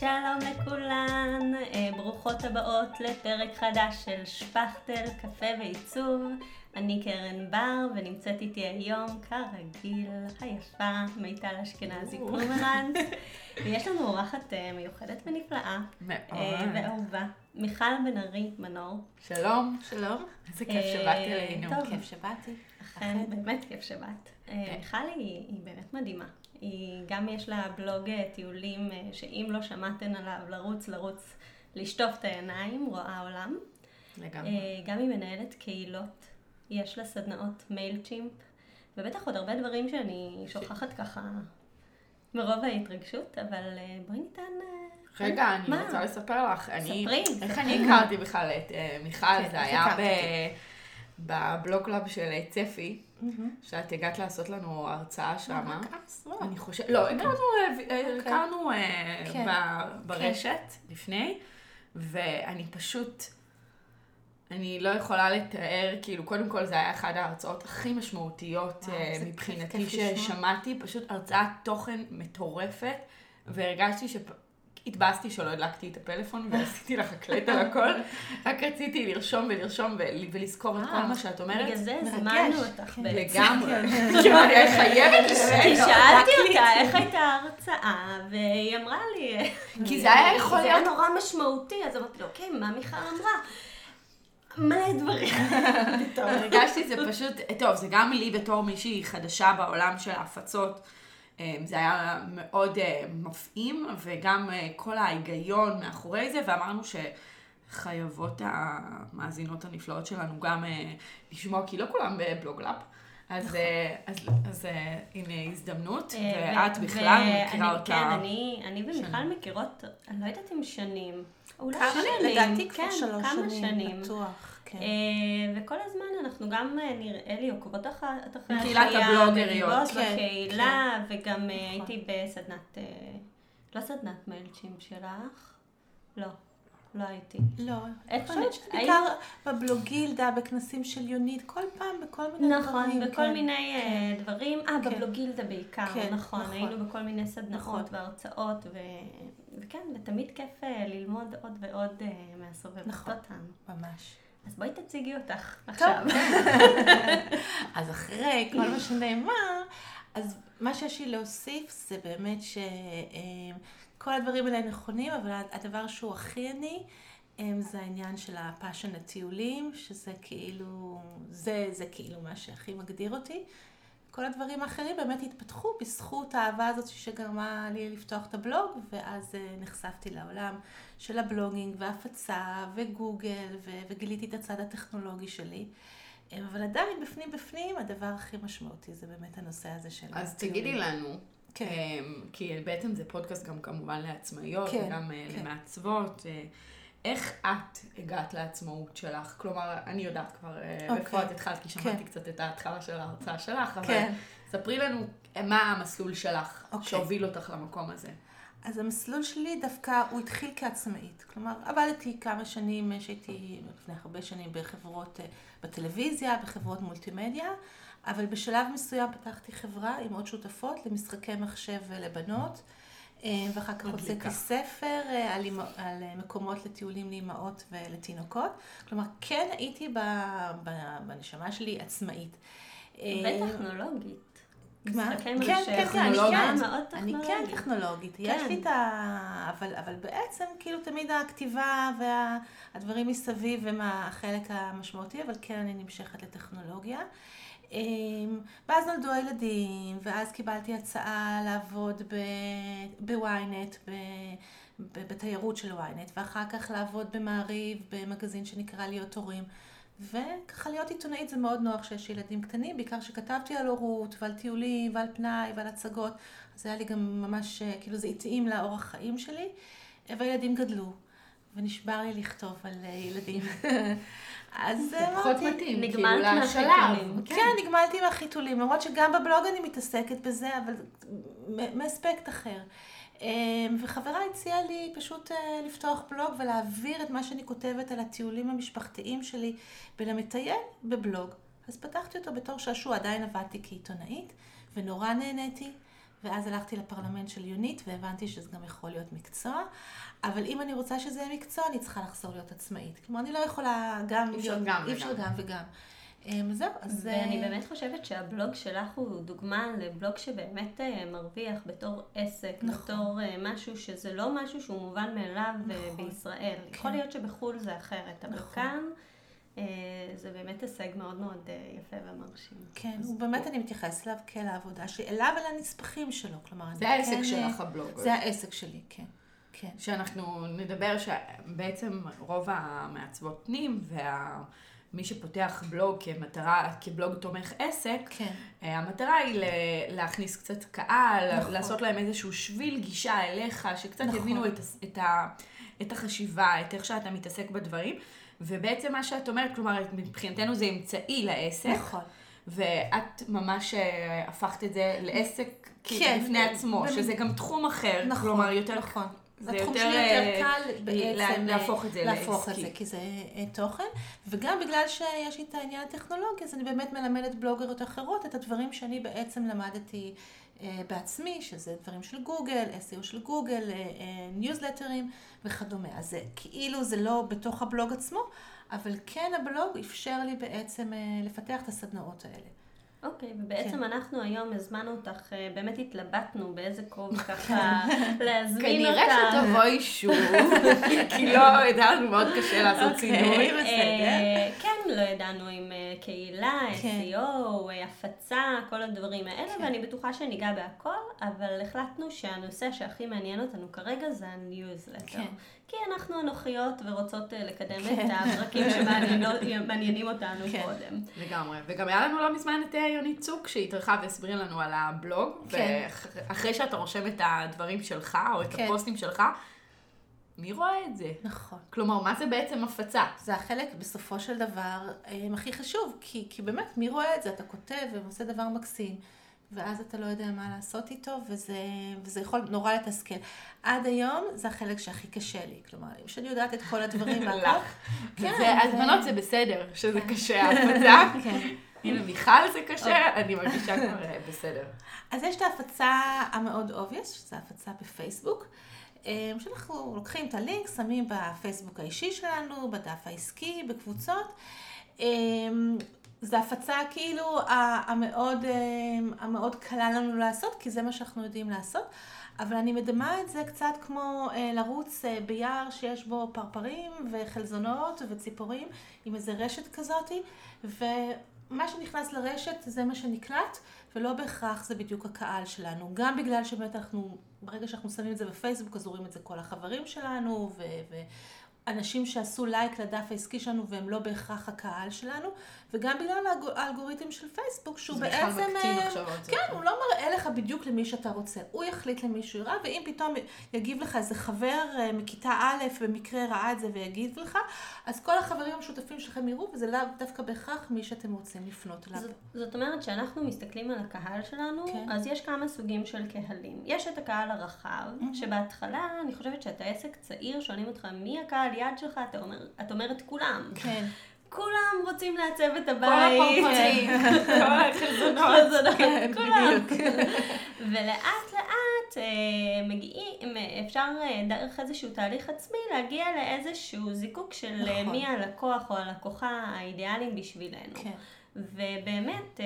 שלום לכולן, אה, ברוכות הבאות לפרק חדש של שפכטל, קפה ועיצוב. אני קרן בר, ונמצאת איתי היום, כרגיל, היפה, מיטל אשכנזי קומרנץ. ויש לנו אורחת אה, מיוחדת ונפלאה. מאוד. אה, ואהובה. מיכל בן ארי מנור. שלום. שלום. איזה כיף שבאת אלינו. טוב. כיף שבאתי. אכן, באמת כיף שבאת. אה, מיכל היא באמת מדהימה. היא גם יש לה בלוג אה, טיולים אה, שאם לא שמעתן עליו, לרוץ, לרוץ, לשטוף את העיניים, רואה עולם. לגמרי. אה, גם היא מנהלת קהילות, יש לה סדנאות Mailchimp, ובטח עוד הרבה דברים שאני שוכחת ככה מרוב ההתרגשות, אבל בואי ניתן... רגע, אני מה? רוצה לספר לך. אני- ספרי, איך ספרי. אני הכרתי בכלל את מיכל? כן, זה היה ב- ב Blog Club של צפי, שאת הגעת לעשות לנו הרצאה שמה. רק אז? לא. אני חושבת, לא, הכרנו, ברשת לפני, ואני פשוט, אני לא יכולה לתאר, כאילו, קודם כל זה היה אחת ההרצאות הכי משמעותיות וואו, אה, כיף, מבחינתי. ששמעתי, פשוט הרצאת תוכן מטורפת, והרגשתי ש... התבאסתי שלא הדלקתי את הפלאפון ועשיתי לך הקלט על הכל, רק רציתי לרשום ולרשום ול- ולזכור את כל אה, מה שאת אומרת. בגלל זה. הזמנו אותך כן. בעצם. לגמרי. אני חייבת לשאול. שאלתי אותה איך הייתה ההרצאה, והיא אמרה לי... כי זה היה יכול זה היה להיות נורא משמעותי, אז אמרתי לו, אוקיי, מה מיכל אמרה? מלא דברים. טוב, הרגשתי זה פשוט, טוב, זה גם לי בתור מישהי חדשה בעולם של ההפצות, זה היה מאוד אה, מפעים, וגם אה, כל ההיגיון מאחורי זה, ואמרנו שחייבות המאזינות הנפלאות שלנו גם אה, לשמוע, כי לא כולם בבלוגלאפ. אז, אה, אז, אז אה, הנה הזדמנות, ואת ו- בכלל ואני- מכירה אותה. כן, אני אני ומיכל שנים. מכירות, אני לא יודעת אם שנים. אולי שנים. לדעתי כבר כן, שלוש שנים. בטוח. כן. אה, וכל הזמן אנחנו גם אה, נראה לי עוקבות אחרי קהילת הבלוגריות. כן, בקהילה, וגם אה, נכון. הייתי בסדנת, לא סדנת מיילצ'ים שלך, לא, לא הייתי. לא, אני חושבת שבעיקר בבלוגילדה, בכנסים של יונית, כל פעם בכל מיני דברים. נכון, בכל כן. מיני אה, דברים, אה, כן. בבלוגילדה בעיקר, כן, נכון, נכון. היינו בכל מיני סדנאות נכון. והרצאות, ו- וכן, ותמיד כיף ללמוד עוד ועוד מהסובבות נכון. אותן. ממש. אז בואי תציגי אותך עכשיו. אז אחרי כל מה שנאמר, אז מה שיש לי להוסיף זה באמת שכל הדברים האלה נכונים, אבל הדבר שהוא הכי אני, אמ, זה העניין של הפאשן לטיולים, שזה כאילו, זה, זה כאילו מה שהכי מגדיר אותי. כל הדברים האחרים באמת התפתחו בזכות האהבה הזאת שגרמה לי לפתוח את הבלוג, ואז אה, נחשפתי לעולם של הבלוגינג והפצה וגוגל, ו- וגיליתי את הצד הטכנולוגי שלי. אה, אבל עדיין בפנים בפנים הדבר הכי משמעותי זה באמת הנושא הזה של אז הטיולים. תגידי לנו, כן. אמ, כי בעצם זה פודקאסט גם כמובן לעצמאיות, כן, וגם אה, כן. למעצבות. איך את הגעת לעצמאות שלך? כלומר, אני יודעת כבר אוקיי. איפה את התחלת, כי שמעתי כן. קצת את ההתחלה של ההרצאה שלך, אבל כן. ספרי לנו מה המסלול שלך אוקיי. שהוביל אותך למקום הזה. אז המסלול שלי דווקא, הוא התחיל כעצמאית. כלומר, עבדתי כמה שנים, שהייתי לפני הרבה שנים בחברות אה, בטלוויזיה, בחברות מולטימדיה, אבל בשלב מסוים פתחתי חברה עם עוד שותפות למשחקי מחשב לבנות, אה, ואחר כך. הוצאתי ספר אה, על, אימא- על אה, מקומות לטיולים לאימהות ולתינוקות. כלומר, כן הייתי ב, ב, בנשמה שלי עצמאית. אה, וטכנולוגית. מה? כן. כן, כן, אני. כן. אני כן טכנולוגית. טכנולוגית, כן. יש לי את ה... אבל, אבל בעצם כאילו תמיד הכתיבה והדברים מסביב הם החלק המשמעותי, אבל כן אני נמשכת לטכנולוגיה. אמ, ואז נולדו הילדים, ואז קיבלתי הצעה לעבוד בוויינט, בתיירות של וויינט, ואחר כך לעבוד במעריב, במגזין שנקרא להיות הורים. וככה להיות עיתונאית זה מאוד נוח כשיש ילדים קטנים, בעיקר שכתבתי על הורות ועל טיולים ועל פנאי ועל הצגות, אז היה לי גם ממש, אה, כאילו זה התאים לאורח חיים שלי, והילדים גדלו, ונשבר לי לכתוב על אה, ילדים. אז פחות אמרתי, מתאים, כאילו נגמלת לשלב. מהחיתולים. כן, נגמלתי מהחיתולים, למרות שגם בבלוג אני מתעסקת בזה, אבל מאספקט אחר. אמ, וחברה הציעה לי פשוט אה, לפתוח בלוג ולהעביר את מה שאני כותבת על הטיולים המשפחתיים שלי ולמטייל בבלוג. אז פתחתי אותו בתור שעשוע, עדיין עבדתי כעיתונאית, ונורא נהניתי. ואז הלכתי לפרלמנט של יונית והבנתי שזה גם יכול להיות מקצוע, אבל אם אני רוצה שזה יהיה מקצוע, אני צריכה לחזור להיות עצמאית. כלומר, אני לא יכולה גם... אי אפשר להיות- גם אי אפשר. גם וגם. אמ, זהו, אז... ואני אה, באמת חושבת שהבלוג שלך הוא דוגמה לבלוג שבאמת אה, מרוויח בתור עסק, נכון. בתור אה, משהו שזה לא משהו שהוא מובן מאליו נכון. בישראל. כן. יכול להיות שבחו"ל זה אחרת, אבל נכון. כאן זה באמת הישג מאוד מאוד אה, יפה ומרשים. כן, הוא באמת, אני מתייחסת אליו כאל העבודה שלי, אליו ולנספחים שלו, כלומר, זה העסק כן, שלך, אה, הבלוג. זה העסק שלי, כן. כן. שאנחנו נדבר שבעצם רוב המעצבות פנים ומי שפותח בלוג כמטרה, כבלוג תומך עסק, כן. אה, המטרה היא להכניס קצת קהל, נכון. לעשות להם איזשהו שביל גישה אליך, שקצת נכון. יבינו את, את, ה, את החשיבה, את איך שאתה מתעסק בדברים. ובעצם מה שאת אומרת, כלומר, מבחינתנו זה אמצעי לעסק, נכון. ואת ממש אה, הפכת את זה לעסק כן, כן, בפני ב- עצמו, במ- שזה גם תחום אחר, נכון, כלומר יותר, נכון. זה התחום יותר, שלי אה, יותר קל בעצם לה- אה, להפוך את זה להפוך את לעסקי. זה, כי זה אה, תוכן, וגם בגלל שיש לי את העניין הטכנולוגי, אז אני באמת מלמדת בלוגריות אחרות את הדברים שאני בעצם למדתי אה, בעצמי, שזה דברים של גוגל, SEO של גוגל, אה, אה, ניוזלטרים וכדומה. אז זה כאילו זה לא בתוך הבלוג עצמו, אבל כן הבלוג אפשר לי בעצם אה, לפתח את הסדנאות האלה. אוקיי, ובעצם כן. אנחנו היום הזמנו אותך, אה, באמת התלבטנו באיזה כובע ככה להזמין אותך. כנראה שתבואי שוב, כי לא, ידענו, מאוד קשה לעשות אוקיי. צינוי. אה, כן, לא ידענו אם אה, קהילה, כן. SEO, הפצה, כל הדברים האלה, כן. ואני בטוחה שניגע בהכל, אבל החלטנו שהנושא שהכי מעניין אותנו כרגע זה הניוזלטר. כי אנחנו אנוכיות ורוצות אה, לקדם כן. את הפרקים שמעניינים אותנו כן. קודם. לגמרי. וגם היה לנו לא מזמן את אה, יונית צוק שהתארחה והסבירה לנו על הבלוג. כן. ואחרי שאתה רושם את הדברים שלך, או את כן. הפוסטים שלך, מי רואה את זה? נכון. כלומר, מה זה בעצם הפצה? זה החלק בסופו של דבר אה, הכי חשוב, כי, כי באמת, מי רואה את זה? אתה כותב ועושה דבר מקסים, ואז אתה לא יודע מה לעשות איתו, וזה, וזה יכול נורא לתסכל. עד היום זה החלק שהכי קשה לי, כלומר, אם שאני יודעת את כל הדברים לך. כן, זה- זה- הזמנות זה בסדר, שזה כן. קשה, ההפצה. כן. הנה, מיכל זה קשה, אני מרגישה כבר אה, בסדר. אז יש את ההפצה המאוד obvious, שזו הפצה בפייסבוק, אה, שאנחנו לוקחים את הלינק, שמים בפייסבוק האישי שלנו, בדף העסקי, בקבוצות. זו הפצה כאילו המאוד, אה, המאוד קלה לנו לעשות, כי זה מה שאנחנו יודעים לעשות. אבל אני מדמה את זה קצת כמו אה, לרוץ אה, ביער שיש בו פרפרים וחלזונות וציפורים עם איזה רשת כזאתי, ומה שנכנס לרשת זה מה שנקלט, ולא בהכרח זה בדיוק הקהל שלנו. גם בגלל שבאמת אנחנו, ברגע שאנחנו שמים את זה בפייסבוק, אז רואים את זה כל החברים שלנו, ו... ו- אנשים שעשו לייק לדף העסקי שלנו והם לא בהכרח הקהל שלנו, וגם בגלל האלגו- האלגוריתם של פייסבוק, שהוא זה בעצם... בכלל מקטין אה, עכשיו על זה. כן, הוא לא מראה לך בדיוק למי שאתה רוצה. הוא יחליט למי שהוא יראה, ואם פתאום יגיב לך איזה חבר אה, מכיתה א' במקרה ראה את זה ויגיב לך, אז כל החברים המשותפים שלכם יראו, וזה לאו דווקא בהכרח מי שאתם רוצים לפנות אליו. זאת, זאת אומרת שאנחנו מסתכלים על הקהל שלנו, כן. אז יש כמה סוגים של קהלים. יש את הקהל הרחב, שבהתחלה, אני חושבת שאתה עסק צעיר, שואלים אותך מי הקהל יד שלך, אתה אומר, את אומרת כולם. כן. כולם רוצים לעצב את כל הבית. הפרפרים, כל. חזונות, כן, כולם. ולאט לאט אה, מגיעים, אה, אפשר אה, דרך איזשהו תהליך עצמי להגיע לאיזשהו זיקוק של נכון. מי הלקוח או הלקוחה האידיאליים בשבילנו. כן. ובאמת,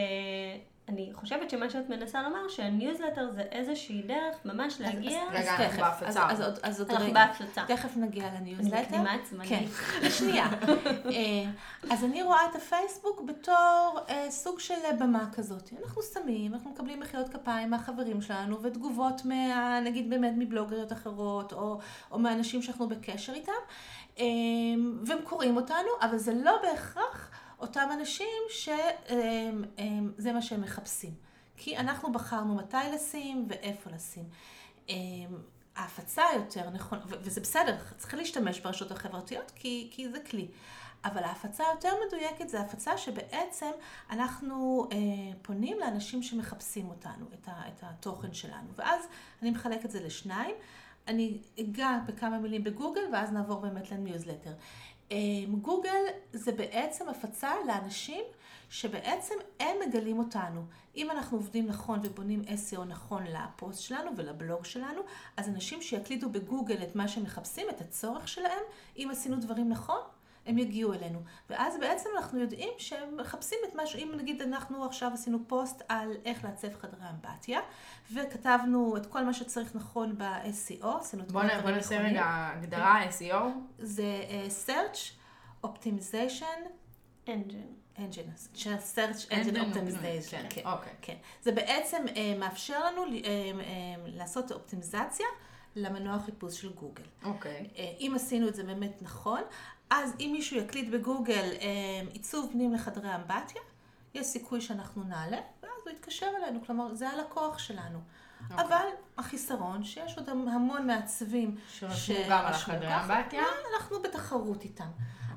אני חושבת שמה שאת מנסה לומר, שהניוזלטר זה איזושהי דרך ממש להגיע... אז- רגע, אז אנחנו תכף, בהפצה. אז- אז עוד- אז עוד אנחנו רגע. בהפצה. תכף נגיע אני לניוזלטר. מקדימה את זמני. כן, שנייה. אה, אז אני רואה את הפייסבוק בתור אה, סוג של במה כזאת. אנחנו שמים, אנחנו מקבלים מחיאות כפיים מהחברים שלנו, ותגובות מה... נגיד באמת מבלוגריות אחרות, או, או מאנשים שאנחנו בקשר איתם, אה, והם קוראים אותנו, אבל זה לא בהכרח אותם אנשים שזה מה שהם מחפשים. כי אנחנו בחרנו מתי לשים ואיפה לשים. ההפצה יותר ו- וזה בסדר, צריך להשתמש ברשתות החברתיות כי, כי זה כלי. אבל ההפצה היותר מדויקת זה הפצה שבעצם אנחנו אה, פונים לאנשים שמחפשים אותנו, את, ה, את התוכן שלנו. ואז אני מחלקת את זה לשניים. אני אגע בכמה מילים בגוגל ואז נעבור באמת לניוזלטר. אמ, גוגל זה בעצם הפצה לאנשים שבעצם הם מגלים אותנו. אם אנחנו עובדים נכון ובונים SEO נכון לפוסט שלנו ולבלוג שלנו, אז אנשים שיקלידו בגוגל את מה שהם מחפשים, את הצורך שלהם, אם עשינו דברים נכון, הם יגיעו אלינו. ואז בעצם אנחנו יודעים שהם מחפשים את משהו, אם נגיד אנחנו עכשיו עשינו פוסט על איך לעצב חדרי אמבטיה, וכתבנו את כל מה שצריך נכון ב-SEO, עשינו את בוא כל הדברים בוא נעשה. רגע הגדרה SEO. זה uh, search, optimization, אנג'ין. engine, של search engine Engine optimization, כן, כן. אוקיי. כן. זה בעצם uh, מאפשר לנו uh, uh, לעשות אופטימיזציה למנוע חיפוש של גוגל. אוקיי. אה, אם עשינו את זה באמת נכון, אז אם מישהו יקליט בגוגל אה, עיצוב פנים לחדרי אמבטיה, יש סיכוי שאנחנו נעלה, ואז הוא יתקשר אלינו, כלומר, זה הלקוח שלנו. אוקיי. אבל החיסרון, שיש עוד המון מעצבים שרשמו גם על החדרי אמבטיה. אנחנו בתחרות איתם.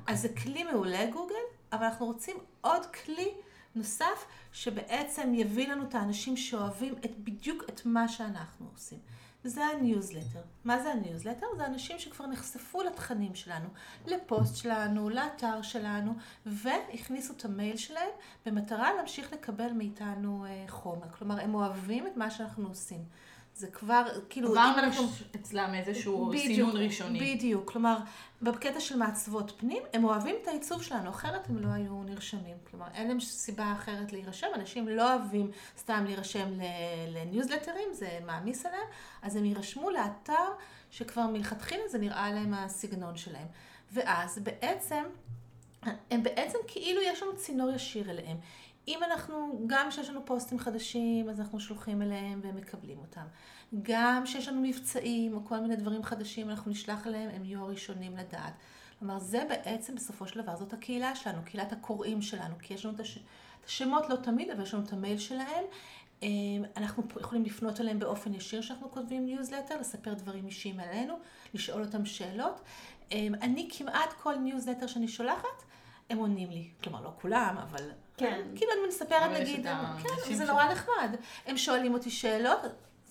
אז זה כלי מעולה גוגל, אבל אנחנו רוצים עוד כלי נוסף, שבעצם יביא לנו את האנשים שאוהבים את, בדיוק את מה שאנחנו עושים. וזה הניוזלטר. מה זה הניוזלטר? זה אנשים שכבר נחשפו לתכנים שלנו, לפוסט שלנו, לאתר שלנו, והכניסו את המייל שלהם במטרה להמשיך לקבל מאיתנו אה, חומר. כלומר, הם אוהבים את מה שאנחנו עושים. זה כבר, כאילו, כבר אנחנו... יש אצלם איזשהו בדיוק, סינון ראשוני. בדיוק, כלומר, בקטע של מעצבות פנים, הם אוהבים את העיצוב שלנו, אחרת הם לא היו נרשמים. כלומר, אין להם סיבה אחרת להירשם, אנשים לא אוהבים סתם להירשם לניוזלטרים, זה מעמיס עליהם, אז הם יירשמו לאתר שכבר מלכתחילה זה נראה להם הסגנון שלהם. ואז בעצם, הם בעצם כאילו יש לנו צינור ישיר אליהם. אם אנחנו, גם כשיש לנו פוסטים חדשים, אז אנחנו שולחים אליהם והם מקבלים אותם. גם כשיש לנו מבצעים או כל מיני דברים חדשים, אנחנו נשלח אליהם, הם יהיו הראשונים לדעת. כלומר, זה בעצם בסופו של דבר, זאת הקהילה שלנו, קהילת הקוראים שלנו, כי יש לנו את, הש... את השמות לא תמיד, אבל יש לנו את המייל שלהם. אה, אנחנו יכולים לפנות אליהם באופן ישיר כשאנחנו כותבים ניוזלטר, לספר דברים אישיים עלינו, לשאול אותם שאלות. אה, אני כמעט כל ניוזלטר שאני שולחת, הם עונים לי. כלומר, לא כולם, אבל... כן. כאילו אני מספרת נגיד, כן, זה נורא נחמד. הם שואלים אותי שאלות,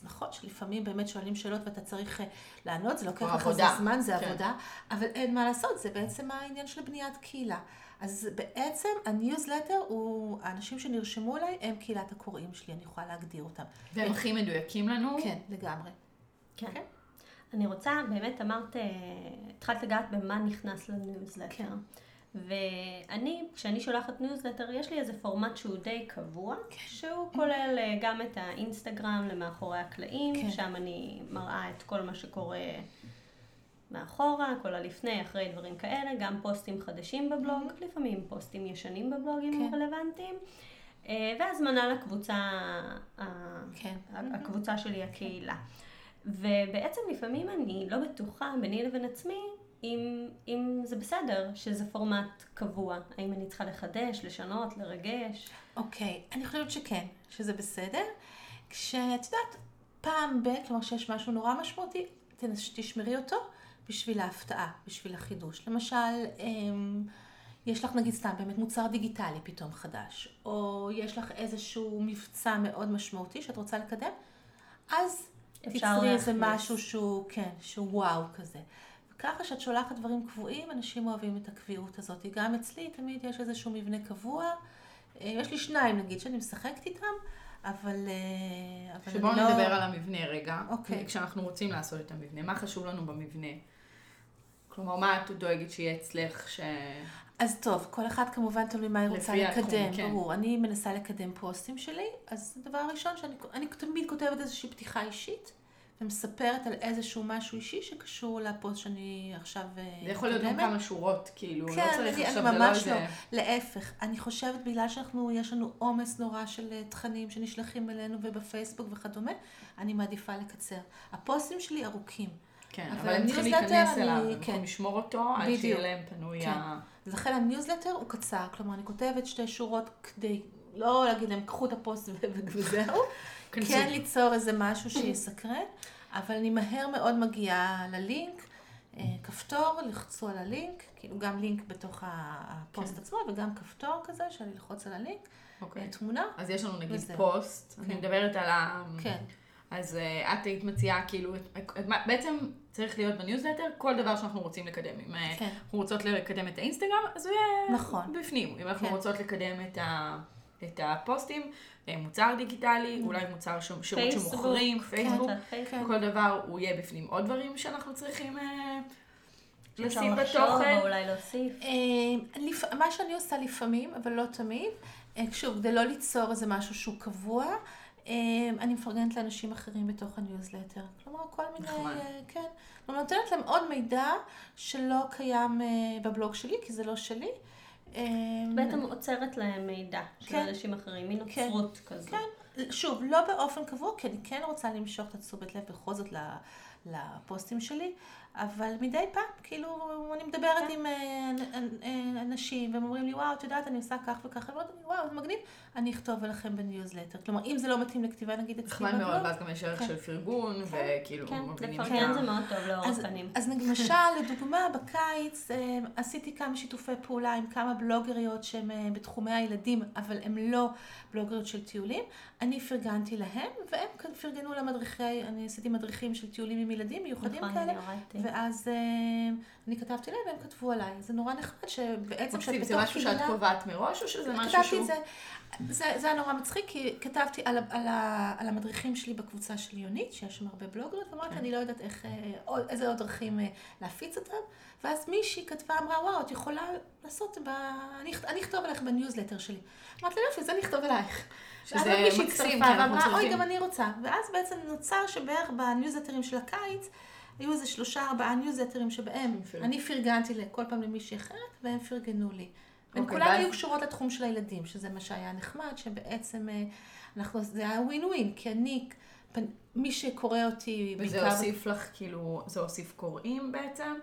נכון שלפעמים באמת שואלים שאלות ואתה צריך אה, לענות, זה לוקח לך איזה. זמן, זה כן. עבודה, אבל אין מה לעשות, זה בעצם העניין של בניית קהילה. אז בעצם הניוזלטר הוא, האנשים שנרשמו אליי הם קהילת הקוראים שלי, אני יכולה להגדיר אותם. והם הכי מדויקים לנו. כן, לגמרי. כן. אני רוצה, באמת אמרת, אה, התחלת לגעת במה נכנס לניוזלטר. כן. ואני, כשאני שולחת ניוזלטר, יש לי איזה פורמט שהוא די קבוע, שהוא כולל אה, גם את האינסטגרם למאחורי הקלעים, כן. שם אני מראה את כל מה שקורה מאחורה, כל הלפני, אחרי דברים כאלה, גם פוסטים חדשים בבלוג, לפעמים פוסטים ישנים בבלוג אם הם כן. רלוונטיים, אה, והזמנה לקבוצה, כן. הקבוצה שלי, הקהילה. ובעצם לפעמים אני לא בטוחה ביני לבין עצמי אם, אם זה בסדר שזה פורמט קבוע. האם אני צריכה לחדש, לשנות, לרגש? אוקיי, אני חושבת שכן, שזה בסדר. כשאת יודעת, פעם ב, כלומר שיש משהו נורא משמעותי, תשמרי אותו בשביל ההפתעה, בשביל החידוש. למשל, אמ, יש לך נגיד סתם באמת מוצר דיגיטלי פתאום חדש, או יש לך איזשהו מבצע מאוד משמעותי שאת רוצה לקדם, אז תצרי איזה. משהו שהוא, כן, שהוא וואו כזה. וככה שאת שולחת דברים קבועים, אנשים אוהבים את הקביעות הזאת. גם אצלי תמיד יש איזשהו מבנה קבוע. אה, יש לי שניים נגיד שאני משחקת איתם, אבל, אה, אבל שבואו לא... נדבר על המבנה רגע. אוקיי. כשאנחנו רוצים לעשות את המבנה, מה חשוב לנו במבנה? כלומר, מה את דואגת שיהיה אצלך ש... אז טוב, כל אחד כמובן תלוי מה היא רוצה לקדם, כן. ברור. אני מנסה לקדם פוסטים שלי, אז הדבר הראשון שאני אני תמיד כותבת איזושהי פתיחה אישית, ומספרת על איזשהו משהו אישי שקשור לפוסט שאני עכשיו אה, זה יכול להיות גם. כמה שורות, כאילו, לא כן, צריך אני, עכשיו, אני זה לא ממש איזה... לא. להפך, אני חושבת בגלל שאנחנו, יש לנו עומס נורא של אה, תכנים שנשלחים אלינו ובפייסבוק וכדומה, אני מעדיפה לקצר. הפוסטים שלי ארוכים. כן, אבל אבל הם צריכים להיכנס אני- אליו, הם כן. יכולים לשמור אותו עד. שיהיה להם פנוי כן. ה... אז לכן הניוזלטר הוא קצר, כלומר אני כותבת שתי שורות כדי לא להגיד להם קחו את הפוסט וזהו, כנסו. כן ליצור איזה משהו שיסקרן, אבל אני מהר מאוד מגיעה ללינק, אה, כפתור, לחצו על הלינק, כאילו גם לינק בתוך הפוסט כן. עצמו וגם כפתור כזה של ללחוץ על הלינק, אוקיי. אה, תמונה, אז יש לנו נגיד וזהו. פוסט, אני כן. מדברת על ה... כן, אז uh, את היית מציעה, כאילו, את, את, בעצם צריך להיות בניוזלטר כל דבר שאנחנו רוצים לקדם. אם כן. אנחנו רוצות לקדם את האינסטגרם, אז הוא יהיה נכון. בפנים. אם אנחנו כן. רוצות לקדם את, ה, את הפוסטים, אה, מוצר דיגיטלי, אולי מוצר ש, שירות פייסבוק, שמוכרים, כן. פייסבוק. כן. כל דבר הוא יהיה בפנים. עוד דברים שאנחנו צריכים אה, לשים בתוכן. או אולי להוסיף. אה, לפ- מה שאני עושה לפעמים, אבל לא תמיד, שוב, כדי לא ליצור איזה משהו שהוא קבוע, אני מפרגנת לאנשים אחרים בתוך הניוזלטר. כלומר, כל מיני, נחמד. כן. כלומר, נותנת להם עוד מידע שלא קיים בבלוג שלי, כי זה לא שלי. אה, בעצם עוצרת להם מידע של כן. אנשים אחרים, מין כן. נוצרות כזו. כן, שוב, לא באופן קבוע, כי אני כן רוצה למשוך את התשומת לב בכל זאת לפוסטים שלי, אבל מדי פעם, כאילו, אני מדברת עם אה, אנ- אה, אנשים, והם אומרים לי, וואו, את יודעת, אני עושה כך וכך, אני אומרת, וואו, זה מגניב, אני אכתוב עליכם בניוזלטר. כלומר, אם זה לא מתאים לכתיבה, נגיד אצלי נחמד מאוד, ואז גם יש ערך כן. של פרגון, וכאילו, כן, מבינים לפרגן גם- זה מאוד טוב לאור אז, הפנים. אז למשל, לדוגמה, בקיץ אה, עשיתי כמה שיתופי פעולה עם כמה בלוגריות שהן בתחומי הילדים, אבל הן לא בלוגריות של טיולים. אני פרגנתי להם, והם כאן פרגנו למדריכי, אני עשיתי מדריכים של טיולים עם ילדים מיוחדים נכון, כאלה. ואז אה, אני כתבתי להם והם כתבו עליי. זה נורא נחמד שבעצם מקסים, זה משהו שאת קובעת מראש, או שזה משהו כתבתי שהוא... את זה, זה, זה היה נורא מצחיק, כי כתבתי על, על, על המדריכים שלי בקבוצה של יונית, שיש שם הרבה בלוגריות, ואמרתי, כן. אני לא יודעת איך, אה, איזה עוד דרכים אה, להפיץ אותם, ואז מישהי כתבה, אמרה, וואו, את יכולה לעשות, ב... אני, אכ- אני אכתוב עליך בניוזלטר שלי. אמרתי לה, יופי, זה אני אכתוב עלייך. שזה מקסים, כי אנחנו ואמרה, אוי, צריכים- גם אני רוצה. ואז בעצם נוצר שבערך בניוזלטרים של הקיץ, היו איזה שלושה, ארבעה ניוזלטרים שבהם. אני פרגנתי כל פעם למישהי אחרת, והם פרגנו לי. והם אוקיי, כולן היו קשורות לתחום של הילדים, שזה מה שהיה נחמד, שבעצם אה, אנחנו, זה היה ווין ווין, כי אני, פנ- מי שקורא אותי וזה הוסיף לך, כאילו, זה הוסיף קוראים בעצם?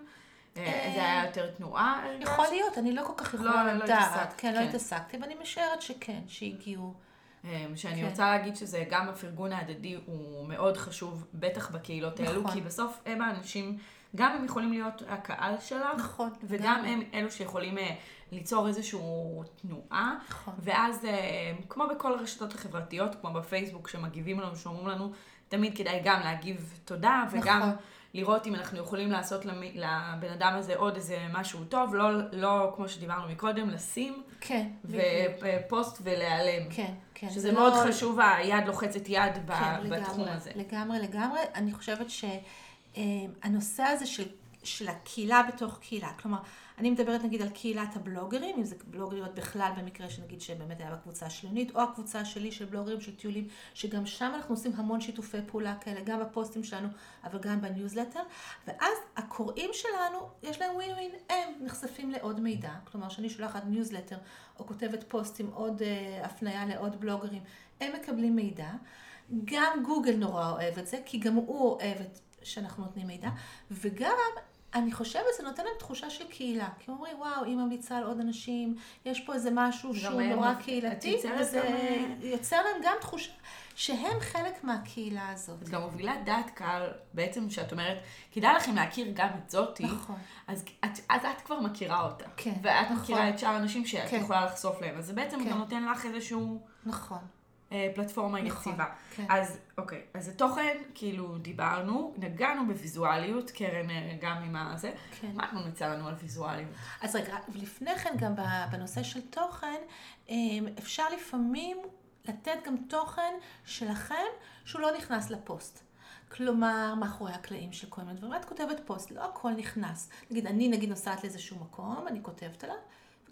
אה, זה היה יותר תנועה? יכול? להיות, אני לא כל כך לא, יכולה לא לדעת. התעסקת, כן, לא כן. התעסקתי, ואני משערת שכן, שהגיעו. אה, שאני כן. רוצה להגיד שזה גם הפרגון ההדדי הוא מאוד חשוב, בטח בקהילות האלו, נכון. כי בסוף הם האנשים, גם הם יכולים להיות הקהל שלך, נכון. וגם לגמרי. הם אלו שיכולים אה, ליצור איזושהי תנועה, נכון. ואז אה, כמו בכל הרשתות החברתיות, כמו בפייסבוק, שמגיבים לנו, שאומרים לנו, תמיד כדאי גם להגיב תודה, וגם נכון. לראות אם אנחנו יכולים לעשות לבן אדם הזה עוד איזה משהו טוב, לא, לא כמו שדיברנו מקודם, לשים, כן. ופוסט ולהיעלם. כן, כן. שזה זה מאוד לא- חשוב, היד לוחצת יד ב- כן, בתחום לגמרי, הזה. לגמרי, לגמרי. אני חושבת שהנושא הזה של, של הקהילה בתוך קהילה, כלומר, אני מדברת נגיד על קהילת הבלוגרים, אם זה בלוגריות בכלל, במקרה שנגיד שבאמת היה בקבוצה השלונית, או הקבוצה שלי של בלוגרים של טיולים, שגם שם אנחנו עושים המון שיתופי פעולה כאלה, גם בפוסטים שלנו, אבל גם בניוזלטר, ואז הקוראים שלנו, יש להם ווין ווין, הם נחשפים לעוד מידע, כלומר, שאני שולחת ניוזלטר, או כותבת פוסט עם עוד אה, הפניה לעוד בלוגרים, הם מקבלים מידע. גם גוגל נורא אוהב את זה, כי גם הוא אוהב את שאנחנו נותנים מידע, וגם אני חושבת שזה נותן להם תחושה של קהילה. כי הם אומרים, וואו, היא ממליצה על עוד אנשים, יש פה איזה משהו שהוא נורא קהילתי, וזה גם, אה, יוצר להם גם תחושה שהם חלק מהקהילה הזאת. את גם מובילה דעת קהל, בעצם שאת אומרת, כדאי לכם להכיר גם את זאתי, נכון. אז את, אז את כבר מכירה אותה. כן, ואת נכון. מכירה את שאר האנשים שאת כן. יכולה לחשוף להם, אז זה בעצם כן. גם נותן לך איזשהו נכון. אה, פלטפורמה נכון, יציבה. כן. אז אוקיי, אז התוכן, כאילו דיברנו, נגענו בוויזואליות, קרן אה, גם עם הזה, כן. מה את ממליצה לנו על ויזואליות? אז רגע, לפני כן גם בנושא של תוכן, אמ, אפשר לפעמים לתת גם תוכן שלכם שהוא לא נכנס לפוסט. כלומר, מאחורי הקלעים של כל מיני דברים. את כותבת פוסט, לא הכל נכנס. נגיד, אני נגיד נוסעת לאיזשהו מקום, אני כותבת עליו,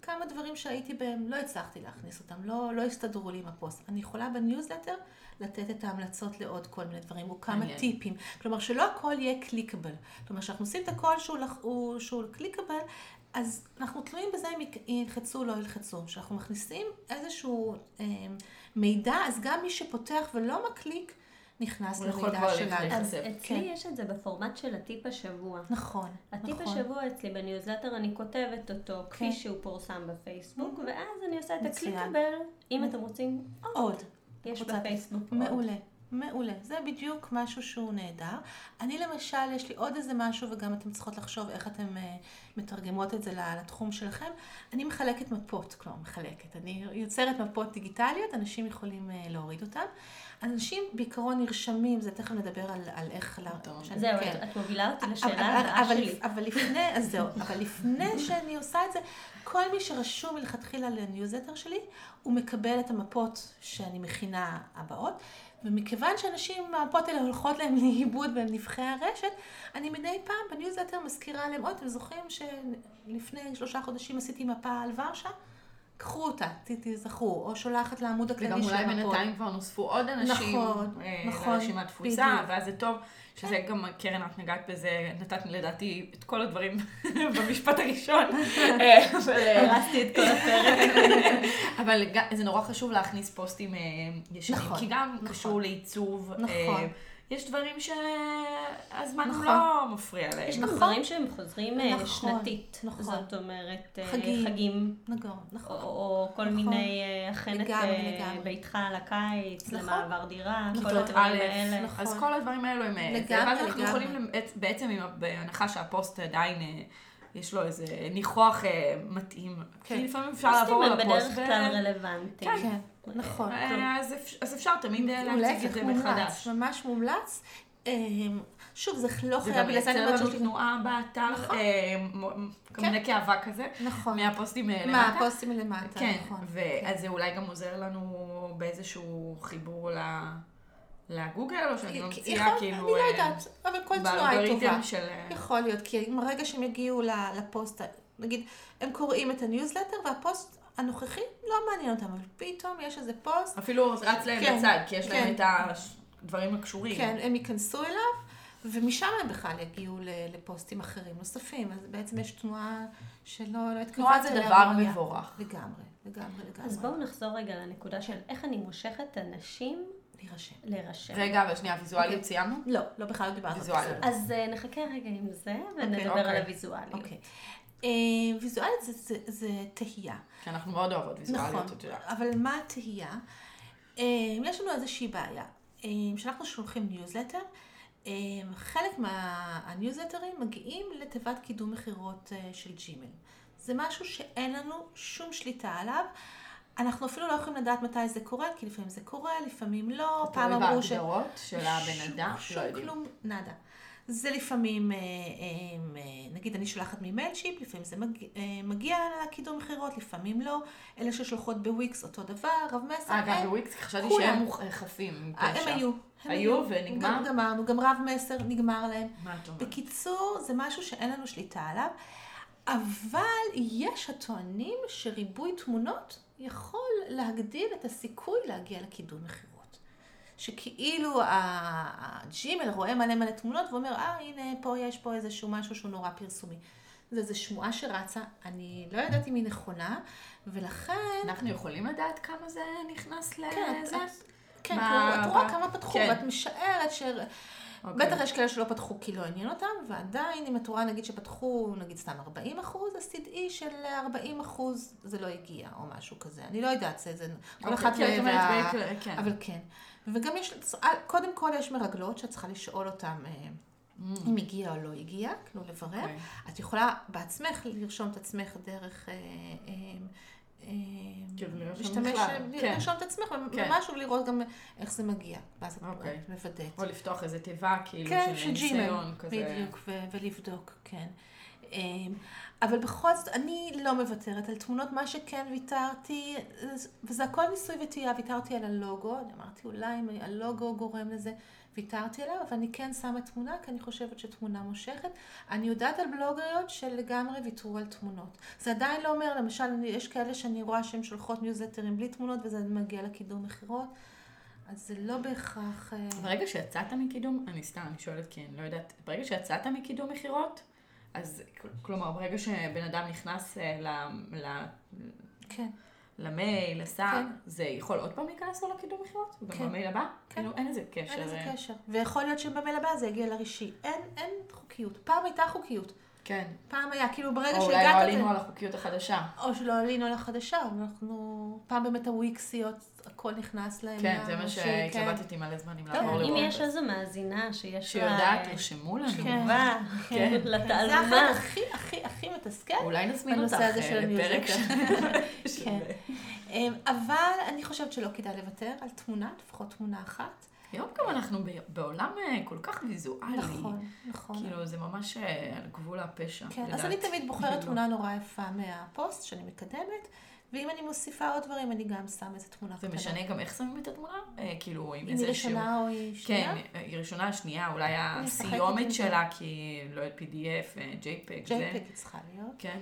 וכמה דברים שהייתי בהם, לא הצלחתי להכניס אותם, לא, לא הסתדרו לי עם הפוסט. אני יכולה בניוזלטר לתת את ההמלצות לעוד כל מיני דברים, או כמה מעניין. טיפים. כלומר, שלא הכל יהיה clickable. כלומר, כשאנחנו עושים את הכל שהוא, לח- הוא- שהוא clickable, אז אנחנו תלויים בזה אם ילחצו או לא ילחצו. כשאנחנו מכניסים איזשהו אה, מידע, אז גם מי שפותח ולא מקליק, נכנס הוא יכול למידע כבר שלנו. להיחשף. אז להיחשף. אצלי כן. יש את זה בפורמט של הטיפ השבוע. נכון, הטיפ נכון. השבוע אצלי בניוזלטר, אני כותבת אותו כפי כן. שהוא פורסם בפייסבוק, ואז אני עושה את. ה clickable, אם אתם רוצים עוד. עוד. יש בפייסבוק עוד. מעולה. מעולה. זה בדיוק משהו שהוא נהדר. אני למשל, יש לי עוד איזה משהו, וגם אתן צריכות לחשוב איך אתן uh, מתרגמות את זה לתחום שלכם. אני מחלקת מפות, כלומר מחלקת. אני יוצרת מפות דיגיטליות, אנשים יכולים uh, להוריד אותן. אנשים בעיקרון נרשמים, זה תכף נדבר על, על איך... לה, זהו, כן. את מובילה אותי לשאלה הבאה שלי. אבל לפני, אז זהו, אבל לפני שאני עושה את זה, כל מי שרשום מלכתחילה לניוזלטר שלי, הוא מקבל את המפות שאני מכינה הבאות. ומכיוון שאנשים, המפות האלה הולכות להם לאיבוד בנבכי הרשת, אני מדי פעם בניוזלטר מזכירה להם, עוד, אתם זוכרים שלפני שלושה חודשים עשיתי מפה על ורשה? קחו אותה, תזכרו, או שולחת לעמוד הכללי של המפות. וגם אולי בינתיים כבר נוספו עוד אנשים נכון, אה, נכון, לרשימת תפוצה, ואז זה טוב. שזה. גם, קרן, את נגעת בזה, נתת לדעתי את כל הדברים במשפט הראשון. אה, הרסתי את כל הפרק. אבל זה נורא חשוב להכניס פוסטים אה, ישנים, נכון, כי גם נכון. קשור לעיצוב. נכון. יש דברים שהזמן נכון. לא מפריע להם. יש גם נכון. דברים שהם חוזרים אה, נכון. שנתית. נכון. זאת אומרת, אה, חגים. חגים. נכון. נכון. או, או כל נכון. מיני אה, הכנת ביתך לקיץ, נכון. למעבר דירה, כל הדברים האלה. נכון. אז כל הדברים האלו הם... לגמרי, לגמרי. אנחנו יכולים בעצם, בהנחה שהפוסט עדיין... יש לו איזה ניחוח אה, מתאים. כן. כי לפעמים אפשר לעבור על הפוסט. פוסטים הם בדרך כלל רלוונטיים. כן, כן, נכון. אה, אז, אז אפשר תמיד אה, להציג את זה מחדש. ממש מומלץ. אה, שוב, זה לא חייב לייצר לנו תנועה באתר, נכון. כל מיני כן. כאבה כזה, נכון. מהפוסטים למטה. מהפוסטים למטה, כן, נכון. ואז זה אולי גם עוזר לנו באיזשהו חיבור ל... לגוגל, או שאני ממציאה כאילו... אני לא יודעת, אבל כל תנועה היא טובה. של... יכול להיות, כי ברגע שהם יגיעו לפוסט, נגיד, הם קוראים את הניוזלטר, והפוסט הנוכחי לא מעניין אותם, אבל פתאום יש איזה פוסט. אפילו רץ להם כן, בצד, כי יש כן. להם את הדברים הקשורים. כן, הם ייכנסו אליו, ומשם הם בכלל יגיעו לפוסטים אחרים נוספים. אז בעצם יש תנועה שלא התקרבת תנועה זה דבר מבורך. לגמרי, לגמרי, לגמרי. אז בואו נחזור רגע לנקודה של איך אני מושכת אנשים להירשם. להירשם. רגע, אבל שנייה, ויזואליות אוקיי. סיימנו? לא, לא בכלל לא דיברנו על ויזואליות. אז אה, נחכה רגע עם זה, ונדבר אוקיי. על הוויזואליות. אה, ויזואלית זה תהייה. כי אנחנו מאוד אוהבות ויזואליות, את יודעת. נכון, אבל מה התהייה? אה, יש לנו איזושהי בעיה. כשאנחנו שולחים ניוזלטר, חלק מהניוזלטרים מגיעים לתיבת קידום מכירות של ג'ימל. זה משהו שאין לנו שום שליטה עליו. אנחנו אפילו לא יכולים לדעת מתי זה קורה, כי לפעמים זה קורה, לפעמים לא. פעם אמרו ש... תלוי בהגדרות של הבן אדם, לא יודעים. כלום, nada. זה לפעמים, אה, אה, אה, נגיד אני שולחת ממיילצ'ימפ, לפעמים זה מגיע לקידום מכירות, לפעמים לא. אלה ששולחות בוויקס אותו דבר, רב מסר. אה, גם בוויקס? חשבתי שהם חפים. הם היו. הם היו ונגמר? גמרנו, גם רב מסר נגמר להם. מה את אומרת? בקיצור, זה משהו שאין לנו שליטה עליו, אבל יש הטוענים שריבוי תמונות יכול להגדיל את הסיכוי להגיע לקידום מכירות. שכאילו הג'ימל רואה מלא מלא תמונות ואומר, אה, הנה, פה יש פה איזשהו משהו שהוא נורא פרסומי. זה איזו שמועה שרצה, אני לא יודעת אם היא נכונה, ולכן... אנחנו יכולים לדעת כמה זה נכנס לזה? כן, את, כן, את רואה כמה פתחו, כן. ואת משערת ש... Okay. אוקיי. בטח יש כאלה שלא פתחו כי לא עניין אותם, ועדיין אם את רואה נגיד שפתחו נגיד סתם 40 אחוז, אז תדעי של 40 אחוז זה לא הגיע או משהו כזה. אני לא יודעת, זה, זה כל okay, אחת כן, וה... כן. אבל כן. וגם יש, קודם כל יש מרגלות שאת צריכה לשאול אותם אה. אם הגיע או לא הגיע, כאילו לברר. Okay. אוקיי. את יכולה בעצמך לרשום את עצמך דרך... אה, אה, כאילו להשתמש, כן. לרשום את עצמך כן. ומשהו ולראות גם איך זה מגיע. ואז את אוקיי. מוודאת. או לפתוח איזה תיבה כאילו כן, של ניסיון כזה. בדיוק, ולבדוק, כן. אמ, אבל בכל זאת, אני לא מוותרת על תמונות. מה שכן ויתרתי, וזה הכל ניסוי וטעייה, ויתרתי על הלוגו. אני אמרתי, אולי אם הלוגו גורם לזה. ויתרתי עליו, אבל אני כן שמה תמונה, כי אני חושבת שתמונה מושכת. אני יודעת על בלוגריות שלגמרי ויתרו על תמונות. זה עדיין לא אומר, למשל, יש כאלה שאני רואה שהן שולחות ניוזלטרים בלי תמונות, וזה מגיע לקידום מכירות. אז זה לא בהכרח... אה, ברגע שיצאת מקידום, אני סתם, אני שואלת כי אני לא יודעת, ברגע שיצאת מקידום מכירות, אז כלומר, ברגע שבן אדם נכנס אה, ל... ל... כן. למייל, לשר, כן. זה יכול עוד פעם להיכנס לו לקידום מכירות? כן. גם במייל הבא? כן. כאילו אין איזה קשר. אין איזה קשר. ויכול להיות שבמייל הבא זה יגיע לרישי. אין, אין חוקיות. פעם הייתה חוקיות. כן. פעם היה, כאילו ברגע או שהגעת... אולי לא עלינו על החוקיות החדשה. או שלא עלינו על החדשה, אנחנו... פעם באמת הוויקסיות, הכל נכנס להם. כן, זה מה שהתלבטתי מלא זמן אם טוב, לעבור אם לוורדפרס. יש איזו מאזינה שיש לה... שיודעת, אה, תרשמו לנו. תשובה כן. זה לתעלומה. החלק הכי הכי הכי מתסכל. אולי נזמין אותך אה, של לפרק. של... כן. אמ, אבל אני חושבת שלא כדאי לוותר על תמונה, לפחות תמונה אחת. היום גם אנחנו ב- בעולם אה, כל כך ויזואלי. נכון, נכון. כאילו, זה ממש אה, על גבול הפשע. כן, אז. אני תמיד בוחרת. תמונה נורא יפה מהפוסט שאני מקדמת, ואם אני מוסיפה עוד דברים, אני גם שמה איזה תמונה זה קטנה. משנה גם איך שמים את התמונה? אה, כאילו, עם אם איזה היא שהוא... ראשונה או היא שנייה? כן, היא ראשונה, שנייה, אולי הסיומת. שלה, כי לא יודעת, PDF, אה, JPEG, זה... JPEG היא צריכה להיות. כן.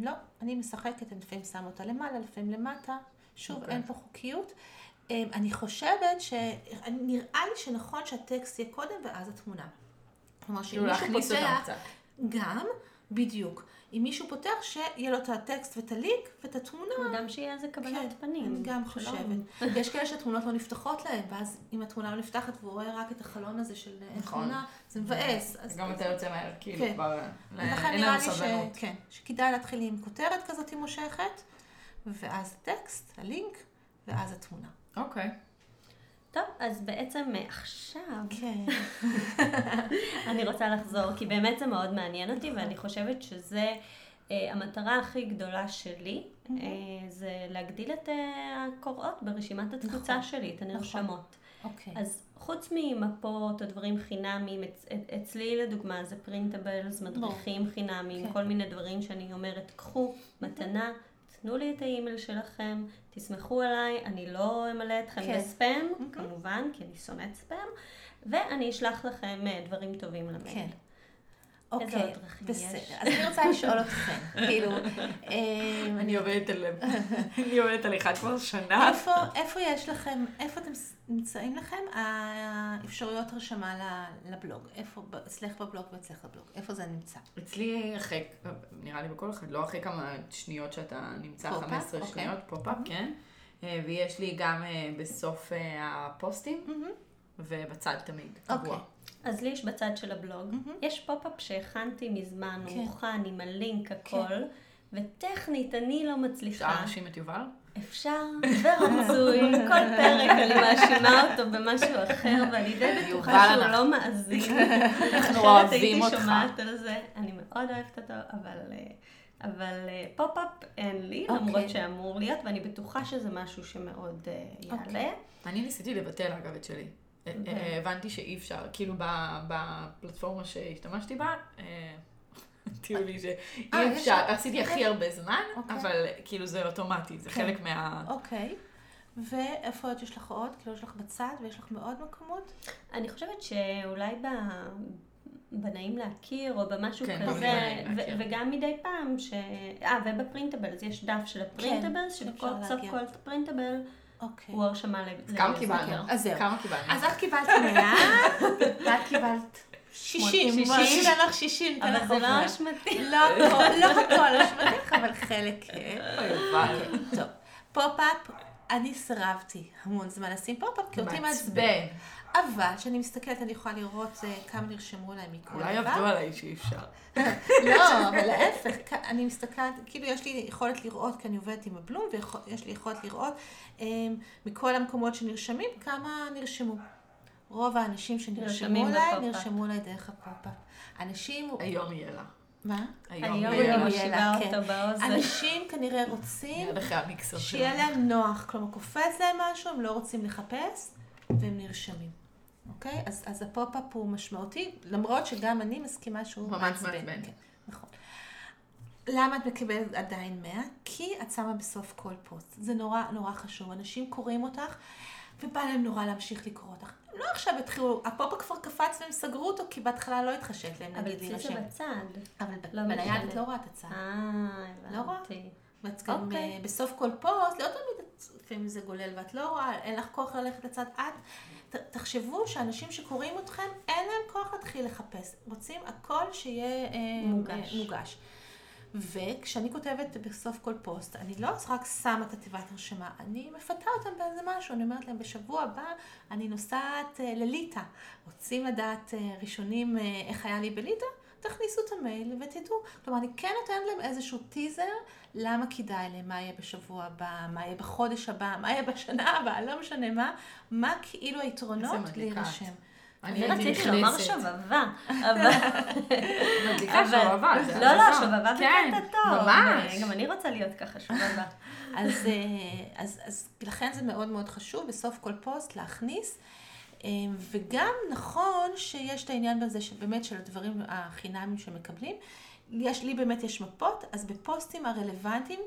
לא, אני משחקת, אני לפעמים שמה אותה למעלה, לפעמים למטה. שוב, אוקיי. אין פה חוקיות. אני חושבת ש... נראה לי שנכון שהטקסט יהיה קודם ואז התמונה. כלומר, שאם כאילו מישהו להכניס אותם פותח. גם, בדיוק. אם מישהו פותח, שיהיה לו את הטקסט ואת הלינק ואת התמונה. וגם שיהיה איזה קבלת כן, פנים. אני גם שלום. חושבת. יש כאלה שהתמונות לא נפתחות להם, ואז אם התמונה לא נפתחת והוא רואה רק את החלון הזה של אין נכון. תמונה, זה מבאס. אז- גם אתה יוצא מהר, כאילו, כן. כבר... לכן אין לנו ש... סבלנות. כן, שכדאי להתחיל עם כותרת כזאת מושכת, ואז הטקסט, הלינק, ואז התמונה. אוקיי. טוב, אז בעצם אה, עכשיו כן. אני רוצה לחזור, כי באמת זה מאוד מעניין אותי, ואני חושבת שזה אה, המטרה הכי גדולה שלי, אה, זה להגדיל את אה, הקוראות ברשימת התפוצה נכון, שלי, את הנרשמות. אוקיי. אז חוץ ממפות או דברים חינמיים, אצ- אצלי לדוגמה זה פרינטבלס, מדריכים חינמיים, כן. כל מיני דברים שאני אומרת, קחו מתנה, תנו לי את האימייל שלכם, תסמכו עליי, אני לא אמלא אתכם כן. בספאם, כמובן, כי אני שונאת ספאם, ואני אשלח לכם אה, דברים טובים למייל. כן. אוקיי, עוד דרכים בסדר. יש? אז אני רוצה לשאול אתכם, כאילו, אני עובדת על... אני עובדת על אחד כבר שנה. איפה, איפה יש לכם, איפה אתם נמצאים לכם האפשרויות הרשמה לבלוג? איפה, אצלך בבלוג ואצלך בבלוג? איפה זה נמצא? אצלי אחרי, נראה לי בכל אחד, לא אחרי כמה שניות שאתה נמצא, פופ-אפ, 15 אוקיי. שניות, פופ-אפ, כן. אה, ויש לי גם אה, בסוף אה, הפוסטים, ובצד תמיד, קבוע. אוקיי. אז לי יש בצד של הבלוג, יש פופ-אפ שהכנתי מזמן, הוא כן. מוכן עם הלינק הכל, וטכנית אני לא אפשר מצליחה. להאשים את יובל? אפשר ורצוי, כל פרק אני מאשימה אותו במשהו אחר, ואני די בטוחה שהוא לא מאזין. אנחנו אחרת אוהבים אותך. הייתי שומעת על זה, אני מאוד אוהבת אותו, אבל, אה, אבל אה, פופ-אפ אין לי, אוקיי. למרות שאמור להיות, ואני בטוחה שזה משהו שמאוד אה, יעלה. אוקיי. אני ניסיתי לבטל אגב את שלי. אה, אה, הבנתי שאי אפשר, כאילו ב- בפלטפורמה שהשתמשתי בה, אה, הודיעו לי אה, שאי יש- אפשר, עשיתי הכי הרבה זמן, אוקיי. אבל כאילו זה אוטומטי, זה כן. חלק מה... אוקיי. ואיפה עוד יש לך עוד? כאילו יש לך בצד ויש לך בעוד מקומות? אני חושבת שאולי ב... בנעים להכיר, או במשהו כן, כזה, בנעים ו-. וגם מדי פעם, ש... אה, ובפרינטבלס, יש דף של הפרינטבלס, כן, שבכל סוף. כל printable אוקיי. הוא הרשמה ל... אז כמה. קיבלנו? אז זהו. כמה קיבלנו? אז את קיבלת 100, ואת קיבלת 60. 60. בוא ניתן לך 60, ניתן אבל זה לא. אשמתי. לא הכל, לא הכל אשמתך, אבל חלק כן. יובל. טוב, פופ-אפ, אני סירבתי המון זמן לשים פופ-אפ, כי אותי מעצבן. אבל כשאני מסתכלת, אני יכולה לראות אה, כמה נרשמו להם מכל אולי דבר. עבדו עליי שאי אפשר. לא, אבל להפך, אני מסתכלת, כאילו יש לי יכולת לראות, כי אני עובדת עם ה Bloom, ויש לי יכולת לראות אה, מכל המקומות שנרשמים, כמה נרשמו. רוב האנשים שנרשמו אליי. נרשמו אליי דרך הפופ-אפ. אנשים, היום יהיה לה. מה? היום יהיה אני לה. כן. אותו באוזן. אנשים כנראה רוצים שיהיה. להם נוח, כלומר קופץ להם משהו, הם לא רוצים לחפש, והם נרשמים. אוקיי? אז, אז הפופ-אפ הוא משמעותי, למרות שגם אני מסכימה שהוא ממש מעצבן. כן, נכון. למה את מקבלת עדיין 100? כי את שמה בסוף כל פוסט. זה נורא נורא חשוב. אנשים קוראים אותך, ובא להם נורא להמשיך לקרוא אותך. לא עכשיו התחילו, הפופ-אפ כבר קפץ והם סגרו אותו, כי בהתחלה לא התחשק להם, אבל נגיד, אצלי להירשם. זה בצד. אבל לא בנייד. את לא רואה את הצד. אה, לא רואה? הבנתי. ואת גם אוקיי. אה, בסוף כל פוסט, לא תמיד את- לפעמים זה גולל ואת לא רואה, אין לך כוח ללכת לצד את. ת, תחשבו שאנשים שקוראים אתכם, אין להם כוח להתחיל לחפש. רוצים הכל שיהיה אה, מוגש. אה, מוגש. וכשאני כותבת בסוף כל פוסט, אני לא רק שמה את התיבת הרשמה, אני מפתה אותם באיזה משהו, אני אומרת להם, בשבוע הבא אני נוסעת אה, לליטא. רוצים לדעת ראשונים איך היה לי בליטא? תכניסו את המייל ותדעו. כלומר, אני כן נותנת להם איזשהו טיזר, למה כדאי להם, מה יהיה בשבוע הבא, מה יהיה בחודש הבא, מה יהיה בשנה הבאה, לא משנה מה, מה כאילו היתרונות להירשם. אני רציתי לומר שובבה, אבל... מדליקה שובבה. לא, לא, שובבה כן, בקטע טוב. ממש. גם אני רוצה להיות ככה שובבה. אז, אה, אז, אז לכן זה מאוד מאוד חשוב בסוף כל פוסט להכניס. אה, וגם נכון שיש את העניין בזה שבאמת של הדברים החינמים שמקבלים. יש, לי באמת יש מפות, אז בפוסטים הרלוונטיים,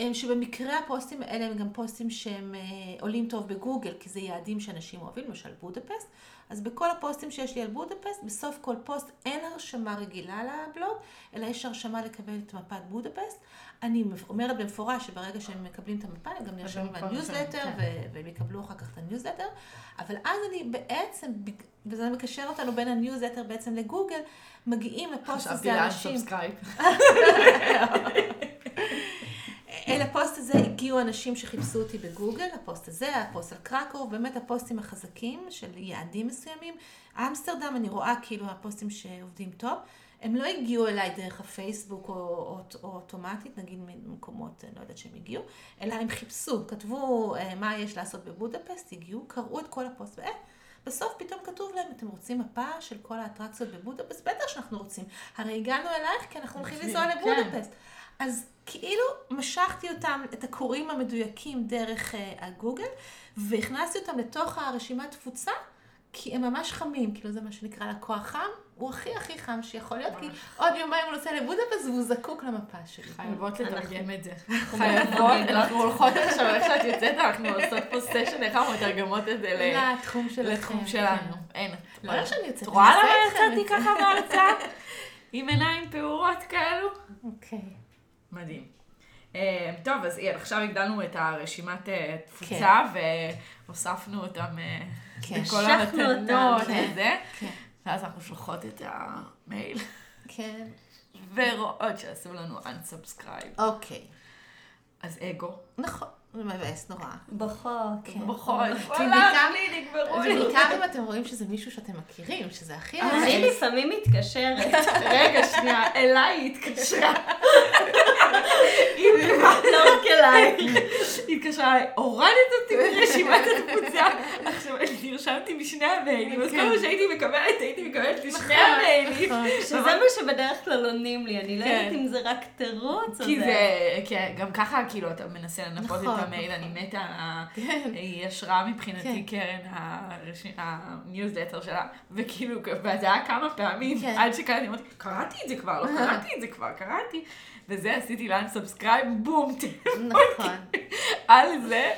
אה, שבמקרה הפוסטים האלה הם גם פוסטים שהם עולים טוב בגוגל, כי זה יעדים שאנשים אוהבים, למשל בודפסט. אז בכל הפוסטים שיש לי על בודפסט, בסוף כל פוסט אין הרשמה רגילה לבלוג, אלא יש הרשמה לקבל את מפת בודפסט. אני אומרת במפורש שברגע שהם מקבלים את המפה, הם גם נרשמים בניוזלטר, כן. והם יקבלו אחר כך את הניוזלטר. אבל אז אני בעצם, וזה מקשר אותנו בין הניוזלטר בעצם לגוגל, מגיעים לפוסט הזה אנשים... חשבתי. אל הפוסט הזה הגיעו אנשים שחיפשו אותי בגוגל, הפוסט הזה, הפוסט על קרקוב, באמת הפוסטים החזקים של יעדים מסוימים. אמסטרדם, אני רואה כאילו הפוסטים שעובדים טוב. הם לא הגיעו אליי דרך הפייסבוק או, או, או אוטומטית, נגיד ממקומות, אני לא יודעת שהם הגיעו, אלא הם חיפשו, כתבו אה, מה יש לעשות בבודפסט, הגיעו, קראו את כל הפוסט, ואה, בסוף פתאום כתוב להם, אתם רוצים מפה של כל האטרקציות בבודפסט? בטח שאנחנו רוצים. הרי הגענו אלייך כי אנחנו הולכים לנסוע כן. לבודפסט. אז כאילו משכתי אותם, את הקוראים המדויקים דרך uh, הגוגל, והכנסתי אותם לתוך הרשימת תפוצה, כי הם ממש חמים, כאילו זה מה שנקרא לקוח חם, הוא הכי הכי חם שיכול להיות, כי עוד יומיים הוא נוסע לבודפסט והוא זקוק למפה שלי. חייבות לתרגם את זה. חייבות, אנחנו הולכות עכשיו, איך שאת יוצאת, אנחנו עושות פה סשן, איך אנחנו מתרגמות את זה לתחום שלנו. כן. אין. לא שאני יוצאת, את רואה למה יצאתי. ככה מהרצאה? עם עיניים פעורות כאלו? אוקיי. מדהים. אה, טוב, אז יאללה, עכשיו הגדלנו את הרשימת אה, תפוצה, כן. והוספנו אותם אה, כן. בכל המתנות. וזה, כן. ואז אנחנו שולחות את המייל, כן. ורואות שעשו לנו unsubscribe. אוקיי. אז אגו. נכון. זה מבאס נורא. בוכות. כן. בוכות, בעיקר- וואלה, לי נגמרו לי. ובעיקר אם אתם רואים שזה מישו שאתם מכירים, שזה הכי אני. לפעמים מתקשרת. רגע, שנייה, אליי היא התקשרה. לא רק אלייך. היא התקשרה אליי, הורדת אותי מרשימת התפוצה. עכשיו, נרשמתי בשני המיילים, אז כל מה שהייתי מקבלת, הייתי מקבלת לשני המיילים. נכון. שזה מה שבדרך כלל עונים לי, אני לא כן. יודעת אם זה רק תירוץ או כי זה... זה, כן, גם ככה כאילו אתה מנסה לנפות נכון, את המייל, אני מתה. כן. היא השראה מבחינתי כן. קרן הניוזלטר שלה, וכאילו, וזה היה כמה פעמים, כן. עד שקראתי, אמרתי, קראתי את זה כבר, לא קראתי את זה כבר, קראתי, וזה עשיתי ל unsubscribe, בום, נכון. על זה,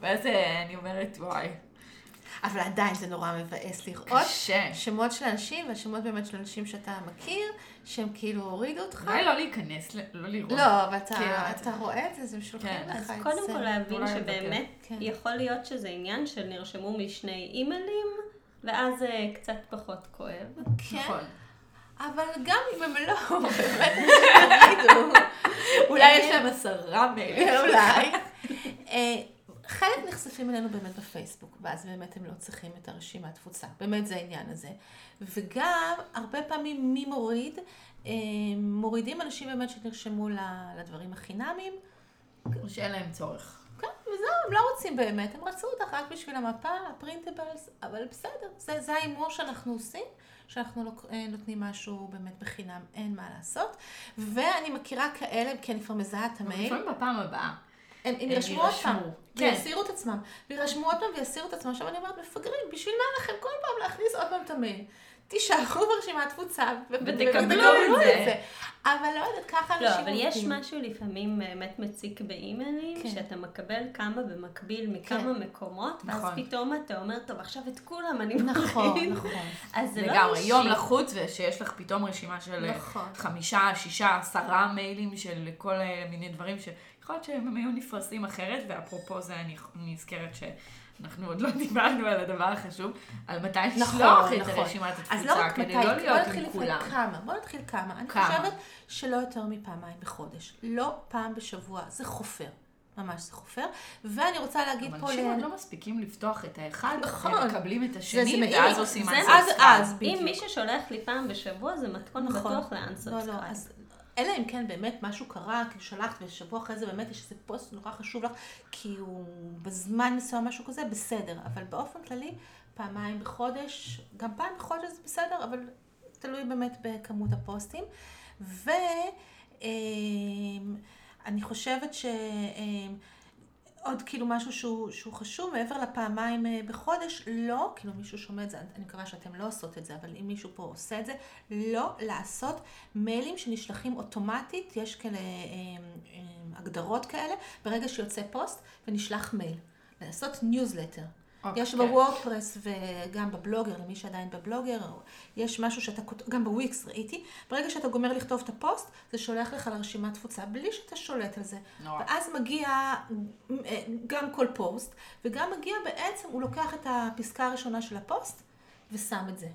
ואז אה, אני אומרת, וואי, אבל עדיין זה נורא מבאס לראות קשה. שמות של אנשים, והשמות באמת של אנשים שאתה מכיר, שהם כאילו הורידו אותך. אולי לא להיכנס, לא לראות. לא, אבל אתה, כאילו, אתה רואה את זה, אז הם שולחים כן. לך אז את זה. קודם כל להבין שבאמת כן. יכול להיות שזה עניין של נרשמו משני אימיילים, ואז זה קצת פחות כואב. כן, נכון. אבל גם אם הם לא, באמת תגידו. אולי יש להם עשרה מיילים. אולי. אה, חלק נחשפים אלינו באמת בפייסבוק, ואז באמת הם לא צריכים את הרשימת תפוצה. באמת זה העניין הזה. וגם, הרבה פעמים מי מוריד? אה, מורידים אנשים באמת שנרשמו לדברים החינמיים. שאין להם צורך. כן, וזהו, הם לא רוצים באמת, הם רצו אותך רק בשביל המפה, הפרינטבלס, אבל בסדר, זה, זה ההימור שאנחנו עושים, שאנחנו אה, נותנים משהו באמת בחינם, אין מה לעשות. ואני מכירה כאלה, כי אני כבר מזהה את המייל. לפעמים בפעם הבאה. הם, הם הם יירשמו עוד פעם, כן. ויסירו את עצמם, וירשמו עוד פעם ויסירו את עצמם. עכשיו אני אומרת, מפגרים, בשביל מה לכם כל פעם להכניס עוד פעם את המייל? תישארו ברשימת תפוצה, ותקבלו את זה. אבל לא יודעת, ככה אנשים לא, אבל יש. משהו לפעמים באמת מציק באימיילים, כן. שאתה מקבל כמה במקביל מכמה כן. מקומות, ואז נכון. פתאום אתה אומר, טוב, עכשיו את כולם אני נכון, מוריד. נכון. אז זה לא לגמרי, אישי. יום לחוץ ושיש לך פתאום רשימה של אה, נכון. חמישה, שישה, עשרה מיילים של כל אה, מיני דברים שיכול להיות שהם היו נפרסים אחרת, ואפרופו זה אני נזכרת שאנחנו עוד לא דיברנו על הדבר החשוב, על מתי נכון, לשלוח את נכון. הרשימת אז לא התפוצה, רק מתי, כדי לא בוא להיות נתחיל עם כולם. כמה, בוא נתחיל כמה. אני כמה? חושבת שלא יותר מפעמיים בחודש. לא פעם בשבוע, זה חופר. ממש זה חופר. ואני רוצה להגיד פה... אנשים עוד לא מספיקים לפתוח את האחד, נכון. הם מקבלים את זה השני. ואז עושים זה unsubscribe. אז אז, בדיוק. אם מי ששולח לי פעם בשבוע, זה מתכון נכון. בטוח ל unsubscribe. לא, לא, אז אלא אם כן באמת משהו קרה, כאילו שלחת ושבוע אחרי זה באמת יש איזה פוסט נורא חשוב לך, כי הוא בזמן מסוים משהו כזה, בסדר. אבל באופן כללי, פעמיים בחודש, גם פעם בחודש זה בסדר, אבל תלוי באמת בכמות הפוסטים. ואני חושבת ש... עוד כאילו משהו שהוא, שהוא חשוב, מעבר לפעמיים אה, בחודש, לא, כאילו מישהו שומע את זה, אני מקווה שאתם לא עושות את זה, אבל אם מישהו פה עושה את זה, לא לעשות מיילים שנשלחים אוטומטית, יש כאלה אה, אה, הגדרות כאלה, ברגע שיוצא פוסט ונשלח מייל. לעשות ניוזלטר. אוקיי. יש בוורדפרס וגם בבלוגר, למי שעדיין בבלוגר, יש משהו שאתה, גם בוויקס ראיתי, ברגע שאתה גומר לכתוב את הפוסט, זה שולח לך לרשימת תפוצה, בלי שאתה שולט על זה. נורא. ואז מגיע אה, גם כל פוסט, וגם מגיע בעצם, הוא לוקח את הפסקה הראשונה של הפוסט, ושם את זה.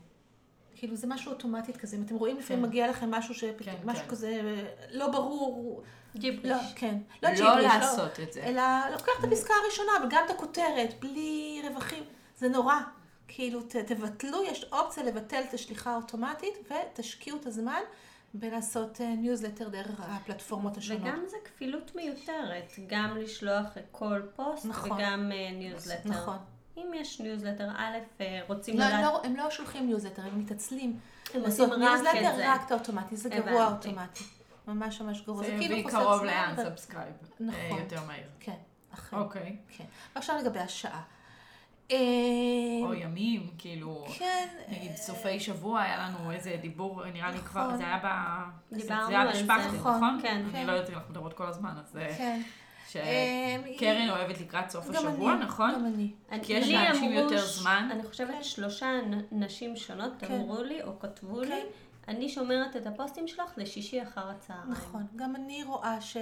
כאילו זה משהו אוטומטית כזה, אם אתם רואים לפעמים כן. מגיע לכם משהו שפתאום, כן, משהו כן. כזה אה, לא ברור, ג'יבריש. לא, כן. לא ג'יבריש, לעשות את זה. אלא לוקח את הפסקה הראשונה, וגם את הכותרת, בלי רווחים. זה נורא. כאילו, ת, תבטלו, יש אופציה לבטל את השליחה האוטומטית, ותשקיעו את הזמן בלעשות ניוזלטר דרך הפלטפורמות השונות. וגם זה כפילות מיותרת, גם לשלוח כל פוסט נכון. וגם אה, ניוזלטר. נכון. אם יש ניוזלטר, א', אה, רוצים לא, לדעת... לא, הם לא שולחים ניוזלטר, הם מתעצלים. הם עושים רק את ניוזלטר זה. רק את האוטומטי, זה גרוע הבנתי. אוטומטי. ממש ממש גרוע. זה כאילו קרוב ל unsubscribe. נכון. יותר מהיר. כן, אכן. אוקיי. כן. ועכשיו לגבי השעה. אה, או ימים, כאילו, כן. נגיד סופי שבוע היה לנו איזה דיבור, נראה לי נכון. כבר, זה היה ב... דיברנו על זה. נכון, נכון? כן. אני כן. לא יודעת אם אנחנו מדברות כל הזמן, אז זה... כן. שקרן אוהבת לקראת סוף השבוע, אני, נכון? גם אני. כי יש לאנשים יותר זמן. אני חושבת. שלושה נשים שונות כן. אמרו לי או כתבו לי, כן. אני שומרת את הפוסטים שלך לשישי אחר הצהריים. נכון, גם אני רואה ש...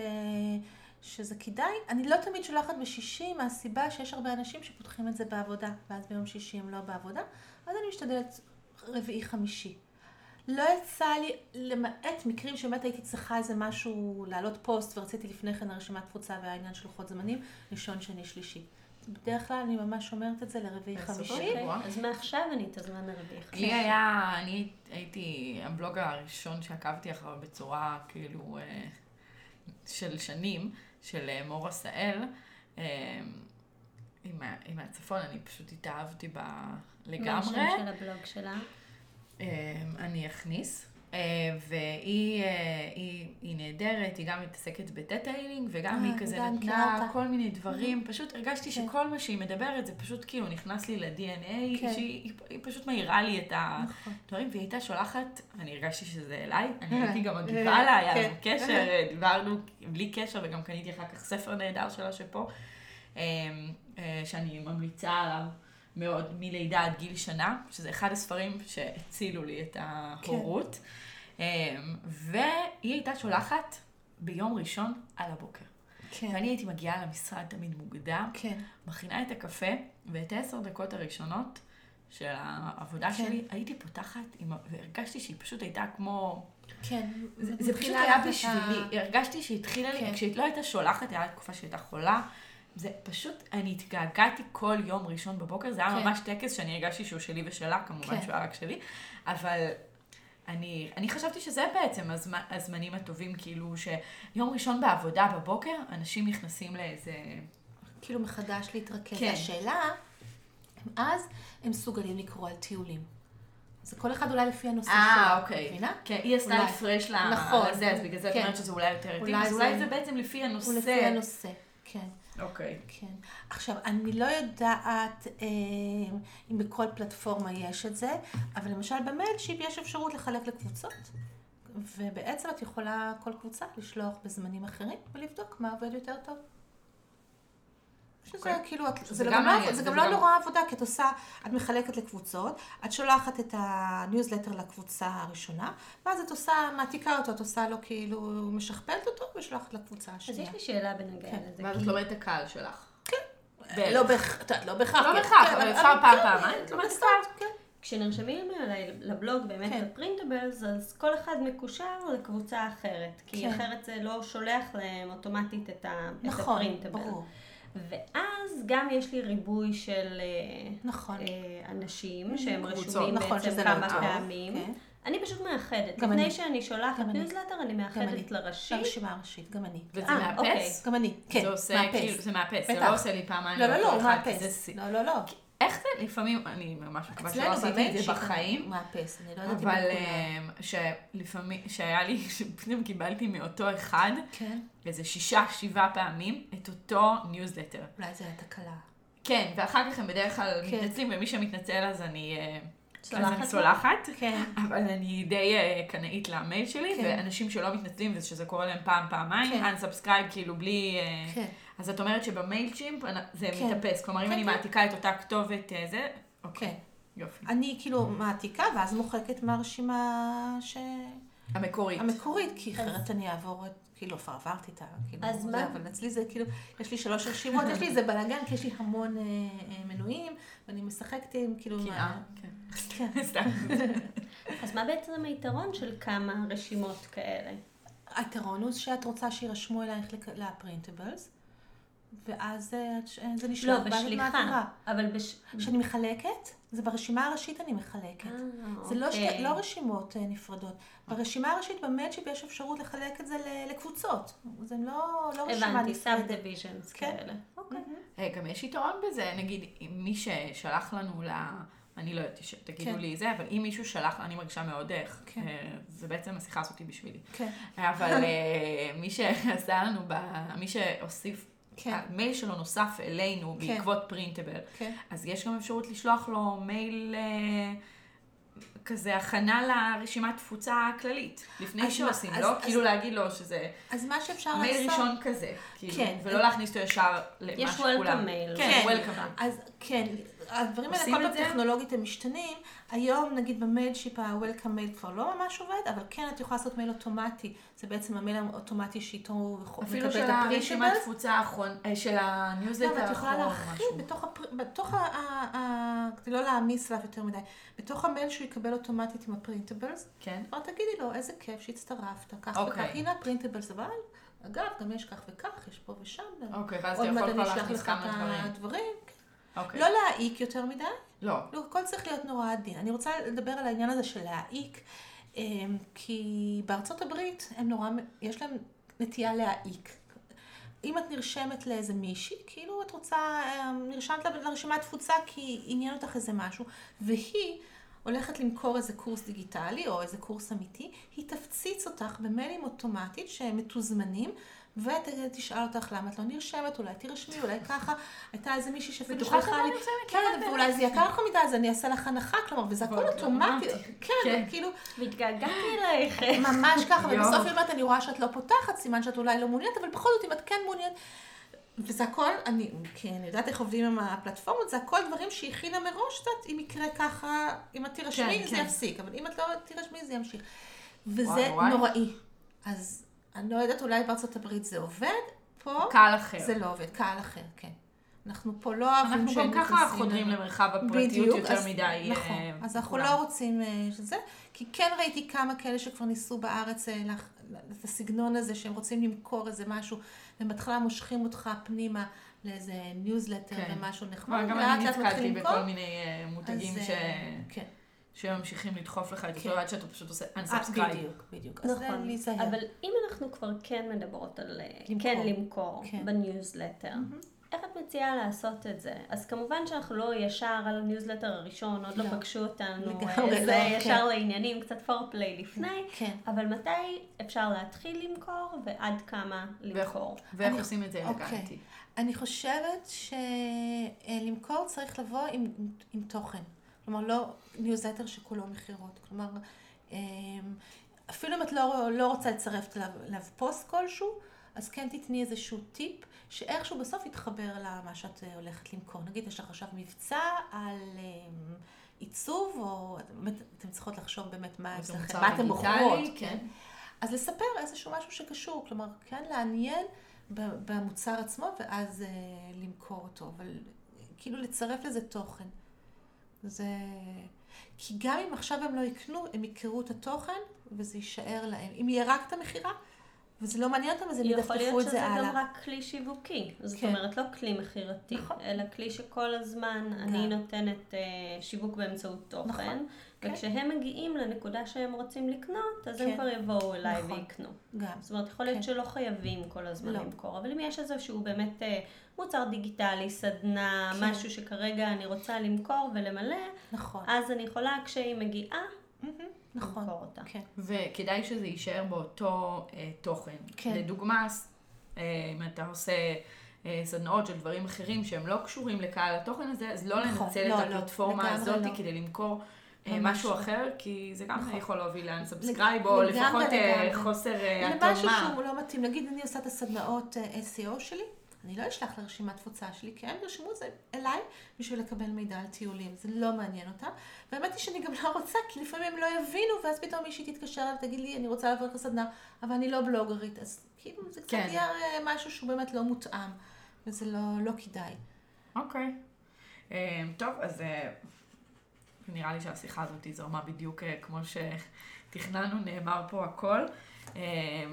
שזה כדאי. אני לא תמיד שולחת בשישי מהסיבה שיש הרבה אנשים שפותחים את זה בעבודה, ואז ביום שישי הם לא בעבודה, אז אני משתדלת רביעי חמישי. לא יצא לי, למעט מקרים שבאמת הייתי צריכה איזה משהו, להעלות פוסט, ורציתי לפני כן הרשימת תפוצה והעניין של לוחות זמנים, ראשון, שני, שלישי. בדרך כלל אני ממש שומרת את זה לרביעי חמישי. אוקיי. אז מעכשיו אני אתזמן לרביעי חמישי. לי היה, אני הייתי הבלוג הראשון שעקבתי אחריו בצורה כאילו אה, של שנים, של אה, מור עשהאל, אה, עם הצפון, אני פשוט התאהבתי בה מה לגמרי. השם של הבלוג שלה? אה, אני אכניס. אה, והיא אה, היא, היא נהדרת, היא גם מתעסקת בטטאילינג, וגם אה, היא אני כזה נתנה. כל מיני דברים, פשוט הרגשתי כן. שכל מה שהיא מדברת זה פשוט כאילו נכנס לי ל-DNA, כן. שהיא היא- היא פשוט מאירה לי את נכון. הדברים, והיא הייתה שולחת, אני הרגשתי שזה אליי, אני אה, הייתי גם אה, מגיבה לה, היה כן. לנו קשר, אה, דיברנו בלי קשר, וגם קניתי אחר כך ספר נהדר שלה שפה, אה, אה, שאני ממליצה עליו. מאוד מלידה עד גיל שנה, שזה אחד הספרים שהצילו לי את ההורות. כן. והיא הייתה שולחת ביום ראשון על הבוקר. כן, ואני הייתי מגיעה למשרד תמיד מוקדם, כן, מכינה את הקפה, ואת העשר דקות הראשונות של העבודה כן. שלי, הייתי פותחת, עם, והרגשתי שהיא פשוט הייתה כמו... כן. זה, זה פשוט היה בשבילי, הרגשתי שהיא התחילה לי, כן. כשהיא לא הייתה שולחת, היה תקופה שהיא הייתה חולה. זה פשוט, אני התגעגעתי כל יום ראשון בבוקר, זה היה כן. ממש טקס שאני הרגשתי שהוא שלי ושלה, כמובן כן. שהוא היה רק שלי, אבל אני, אני חשבתי שזה בעצם הזמנ, הזמנים הטובים, כאילו שיום ראשון בעבודה בבוקר, אנשים נכנסים לאיזה... כאילו מחדש להתרכז. כן. השאלה, אם אז הם מסוגלים לקרוא על טיולים. זה כל אחד אולי לפי הנושא שלו. מבינה? כן, היא עשתה אולי. רפרש נכון. לזה, אז בגלל זה את כן. אומרת שזה אולי יותר אולי אז אולי זה- זה בעצם לפי הנושא. הוא לפי הנושא, כן. אוקיי. כן. עכשיו, אני לא יודעת אה, אם בכל פלטפורמה יש את זה, אבל למשל במייל-שיפ יש אפשרות לחלק לקבוצות, ובעצם את יכולה כל קבוצה לשלוח בזמנים אחרים ולבדוק מה עובד יותר טוב. שזה אוקיי. כאילו, את- שזה זה, גם גם לא, זה זה גם גם- לא נורא עבודה, כי את עושה, את מחלקת לקבוצות, את שולחת את הניוזלטר לקבוצה הראשונה, ואז את עושה, מעתיקה אותו, את עושה לו כאילו, משכפלת אותו ושולחת לקבוצה אז השנייה. יש לי שאלה בנוגע כן. לזה. ואז כי- את לומדת את הקהל שלך. לא את יודעת, לא בהכרח. לא כן, בהכרח, כן, אבל אפשר פעם, כן, פעמיים, את לומדת קצת, כן. כשנרשמים אליי לבלוג באמת כן. ל printables, אז כל אחד מקושר לקבוצה אחרת, כי כן. אחרת זה לא שולח להם אוטומטית את, ה, את נכון, ה printable. ברור. ואז גם יש לי ריבוי של אה, נכון. אה, אנשים שהם קבוצות. רשומים נכון, בעצם לא כמה טוב. פעמים. כן. אני פשוט מאחדת. גם לפני אני. שאני שולחת. ניוזלטר, אני גם אני. מאחדת לראשי. לרשימה הראשית, גם אני. וזה אה, אוקיי. מאפס? גם אני, כן, זה עושה, מאפס. כאילו, זה מאפס, זה. לא עושה לי פעמיים לא, לא, לא, הוא זה מאפס. לא, לא, לא. איך זה לפעמים, אני ממש מקווה שלא עשיתי את זה בחיים, מאפס, אני לא יודעת אם אבל. אמ, שלפעמים, שהיה לי, שפתאום קיבלתי מאותו אחד, כן, איזה שישה, שבעה פעמים, את אותו ניוזלטר. אולי זה היה תקלה. כן, ואחר כך הם בדרך כלל כן. מתנצלים, ומי שמתנצל אז אני... אה, אז אני? סולחת, כן. אבל אני די אה, קנאית למייל שלי, כן. ואנשים שלא מתנצלים, ושזה קורה להם פעם, פעמיים, כן. unsubscribe, כאילו בלי... אה, כן. אז את אומרת שבמייל צ'ימפ זה כן. מתאפס, כלומר אם כן, אני כן. מעתיקה את אותה כתובת אה, זה, אוקיי, כן. יופי. אני כאילו מעתיקה, ואז מוחקת מהרשימה ש... המקורית. המקורית, כי אחרת אני אעבור, את- כאילו, כבר עברתי את ה... כאילו, אז זה, מה? אבל אצלי זה כאילו, יש לי שלוש רשימות, יש לי איזה בלאגן, כי יש לי המון אה, אה, מנויים, ואני משחקת עם, כאילו, קנאה, כן. כן. סתם. אז מה בעצם היתרון של כמה רשימות כאלה? היתרון הוא שאת רוצה שירשמו אלייך לפרינטבלס, ואז זה נשלח. לא, בשליחה. אבל בש... כשאני מחלקת, זה ברשימה הראשית אני מחלקת. אה, זה לא, אוקיי. שתי, לא רשימות אה, נפרדות. ברשימה הראשית במיילצ'ימפ יש אפשרות לחלק את זה לקבוצות. זה לא, לא רשימה הבנתי, sub נפרדת. divisions כן. כאלה. אוקיי. אה, גם יש יתרון בזה, נגיד, אם מי ששלח לנו ל... אני לא יודעת, תגידו כן. לי זה, אבל אם מישהו שלח, אני מרגישה מאוד איך. כן. אה, זה בעצם השיחה הזאתי בשבילי. כן, אבל מי שעשה לנו, ב- מי שהוסיף, כן. המייל שלו נוסף אלינו כן. בעקבות printable, כן. אז יש גם אפשרות לשלוח לו מייל אה, כזה הכנה לרשימת תפוצה הכללית, לפני אז שעושים, אז- לא אז- כאילו להגיד לו שזה אז מה שאפשר לעשות... מייל ראשון כזה, כאילו, כן. ולא להכניס אותו ישר למה יש שכולם. welcome mail. כן, כן. וולקאם. אז כן, הדברים האלה כל פעם? טכנולוגית הם משתנים. היום נגיד במיילשיפ ה-Welcome Mail כבר לא ממש עובד, אבל כן את יכולה לעשות מייל אוטומטי. זה בעצם המייל האוטומטי שאיתו הוא מקבל אפילו את של הרשימת. תפוצה האחרון, אה, של לא, יכולה האחרון או להכיל משהו. בתוך, הפר... בתוך ה... כדי לא להעמיס עליו יותר מדי, בתוך המייל שהוא יקבל אוטומטית עם הפרינטבלס, כן. כבר תגידי לו איזה כיף שהצטרפת, כך אוקיי. וכך, הנה הפרינטבלס, אבל אגב, גם יש כך וכך, יש פה ושם. אוקיי, ואז אתה יכול כבר להכניס כמה דברים. אוקיי. לא להעיק יותר מדי, לא. לא, הכל צריך להיות נורא עדין. אני רוצה לדבר על העניין הזה של להעיק, אמ, כי בארצות הברית הם נורא, יש להם נטייה להעיק. אם את נרשמת לאיזה מישהי, כאילו את רוצה, אמ, נרשמת ל- לרשימת תפוצה כי עניין אותך איזה משהו, והיא הולכת למכור איזה קורס דיגיטלי או איזה קורס אמיתי, היא תפציץ אותך במיילים אוטומטית שהם מתוזמנים. ותשאל אותך למה את לא נרשמת, אולי תירשמי, אולי ככה. הייתה איזה מישהי שאפילו שלחה לי? כן, למה? ואולי זה יקר לך מדי, אז אני אעשה לך הנחה, כלומר, וזה הכל אוטומטי. כן, כן. כאילו, והתגעגעתי אלייך. ממש ככה. ובסוף היא אומרת, אני רואה שאת לא פותחת, סימן שאת אולי לא מעוניינת, אבל בכל זאת, אם את כן מעוניינת, וזה הכל, אני, כי אני יודעת איך עובדים עם הפלטפורמות, זה הכל דברים שהיא הכינה מראש, את אם יקרה ככה, אם את תירשמי, כן, זה כן. יפסיק, אבל אם את לא תירשמי, זה ימשיך. וזה וואי, וואי. נוראי. אז אני לא יודעת, אולי בארצות הברית זה עובד, פה קהל אחר. זה לא עובד, קהל אחר, כן. אנחנו פה לא אוהבים אנחנו גם שהם ככה נכנסים חודרים. למרחב הפרטיות יותר אז- מדי. נכון, אה, אז אנחנו כולם. לא רוצים אה, שזה, כי כן ראיתי כמה כאלה שכבר ניסו בארץ אה, לך- את הסגנון הזה, שהם רוצים למכור איזה משהו, ובהתחלה מושכים אותך פנימה לאיזה ניוזלטר כן. ומשהו נחמד, גם אני נתקלתי בכל. מיני אה, מותגים אז, ש- אה, כן, שממשיכים לדחוף לך את כן. אותו עד שאתה פשוט עושה אה, unsubscribe. בדיוק, בדיוק. נכון, להיזהר. אבל אם אנחנו כבר כן מדברות על אה, למכור. כן למכור כן. בניוזלטר, איך את מציעה לעשות את זה? אז כמובן שאנחנו לא ישר על הניוזלטר הראשון, עוד לא לא. פגשו אותנו, לגמרי אה, לא, זה כן. ישר לעניינים, קצת foreplay לפני, כן. אבל מתי אפשר להתחיל למכור ועד כמה למכור? ואיך אני- עושים את זה אוקיי. אלגנטי. אני חושבת שלמכור צריך לבוא עם, עם תוכן. כלומר, לא ניוזלטר שכולו מכירות. כלומר, אמ, אפילו אם את לא, לא רוצה לצרף אליו, פוסט כלשהו, אז כן תתני איזשהו טיפ, שאיכשהו בסוף יתחבר למה שאת אה, הולכת למכור. נגיד, יש לך עכשיו מבצע על אמ, עיצוב, או באמת, אתן צריכות לחשוב באמת מה אצלכם, מה אתן דיגיטלי, בוחרות. כן. אז לספר איזשהו משהו שקשור, כלומר, כן לעניין במוצר עצמו ואז אה, למכור אותו, אבל כאילו לצרף לזה תוכן. זה... כי גם אם עכשיו הם לא יקנו, הם יקראו את התוכן, וזה יישאר להם. אם יהיה רק את המכירה, וזה לא מעניין אותם, אז הם יכול ידפדפו להיות את שזה זה גם הלאה. רק כלי שיווקי. זאת כן. אומרת, לא כלי מכירתי, נכון. אלא כלי שכל הזמן אני נותנת אה, שיווק באמצעות תוכן. נכון, כן. וכשהם מגיעים לנקודה שהם רוצים לקנות, אז הם כן. כבר יבואו אליי נכון. ויקנו. גם. זאת אומרת, יכול להיות כן. שלא חייבים כל הזמן לא. למכור, אבל אם יש איזשהו באמת אה, מוצר דיגיטלי, סדנה, כן. משהו שכרגע אני רוצה למכור ולמלא, נכון. אז אני יכולה כשהיא מגיעה, נכון. למכור אותה. כן. וכדאי שזה יישאר באותו אה, תוכן. כן. לדוגמה, אה, אם אתה עושה אה, סדנאות של דברים אחרים שהם לא קשורים לקהל התוכן הזה, אז לא נכון, לנצל לא, את לא, הפלטפורמה לגמרי הזאת לא. כדי למכור אה, משהו לא. אחר, כי זה גם נכון. יכול להוביל ל unsubscribe, או לפחות אה, לגמרי. חוסר אה, למשהו התאמה. שהוא לא מתאים. נגיד, אני עושה את הסדנאות אה, SEO שלי, אני לא אשלח לרשימת תפוצה שלי, כי הם ירשמו את זה אליי בשביל לקבל מידע על טיולים. זה לא מעניין אותם. והאמת היא שאני גם לא רוצה, כי לפעמים הם לא יבינו, ואז פתאום מישהי תתקשר אליי ותגיד לי, אני רוצה לעבור לסדנה, אבל אני לא בלוגרית. אז כאילו, זה קצת כן. יהיה אה, משהו שהוא באמת לא מותאם, וזה לא, לא כדאי. אוקיי. אה, טוב, אז אה, נראה לי שהשיחה הזאת זרמה בדיוק אה, כמו שתכננו, נאמר פה הכל. אה,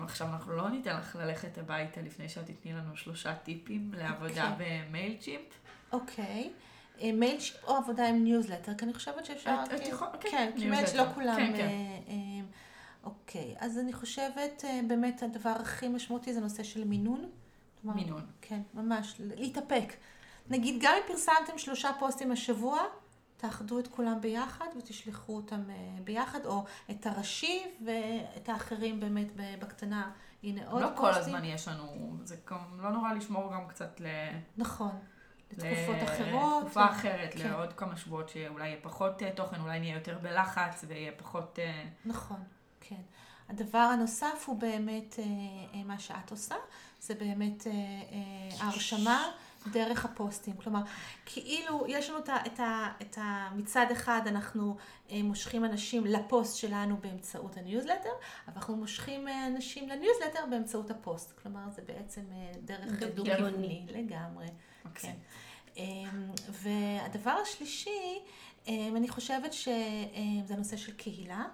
עכשיו אנחנו לא ניתן לך ללכת הביתה לפני שאת תתני לנו שלושה טיפים לעבודה במייל צ'ימפ. אוקיי. אה, מיילצ'ימפ או עבודה עם ניוזלטר, כי אני חושבת שאפשר... את- את כאילו- יכולה- כן, כן, כי. באמת לא כולם... כן, כן. אה, אה, אוקיי, אז אני חושבת אה, באמת הדבר הכי משמעותי זה נושא של מינון. מינון. כן, ממש, להתאפק. נגיד, גם אם פרסמתם שלושה פוסטים השבוע, תאחדו את כולם ביחד ותשלחו אותם אה, ביחד, או את הראשי ואת האחרים באמת בקטנה. הנה עוד לא פוסטים. כל הזמן יש לנו, זה גם לא נורא לשמור גם קצת ל... נכון. לתקופות ל- אחרות. לתקופה אחרת, כן. לעוד כמה שבועות שאולי יהיה פחות אה, תוכן, אולי נהיה יותר בלחץ ויהיה פחות... אה, נכון, כן. הדבר הנוסף הוא באמת מה שאת עושה, זה באמת ההרשמה דרך הפוסטים. כלומר, כאילו יש לנו את ה, את ה, את ה... מצד אחד אנחנו אה, מושכים אנשים לפוסט שלנו באמצעות הניוזלטר, אבל אנחנו מושכים אה, אנשים לניוזלטר באמצעות הפוסט. כלומר, זה בעצם אה, דרך דו-כיווני. לגמרי. מקסים. כן. אמ, והדבר השלישי, אמ, אני חושבת שזה הנושא של קהילה.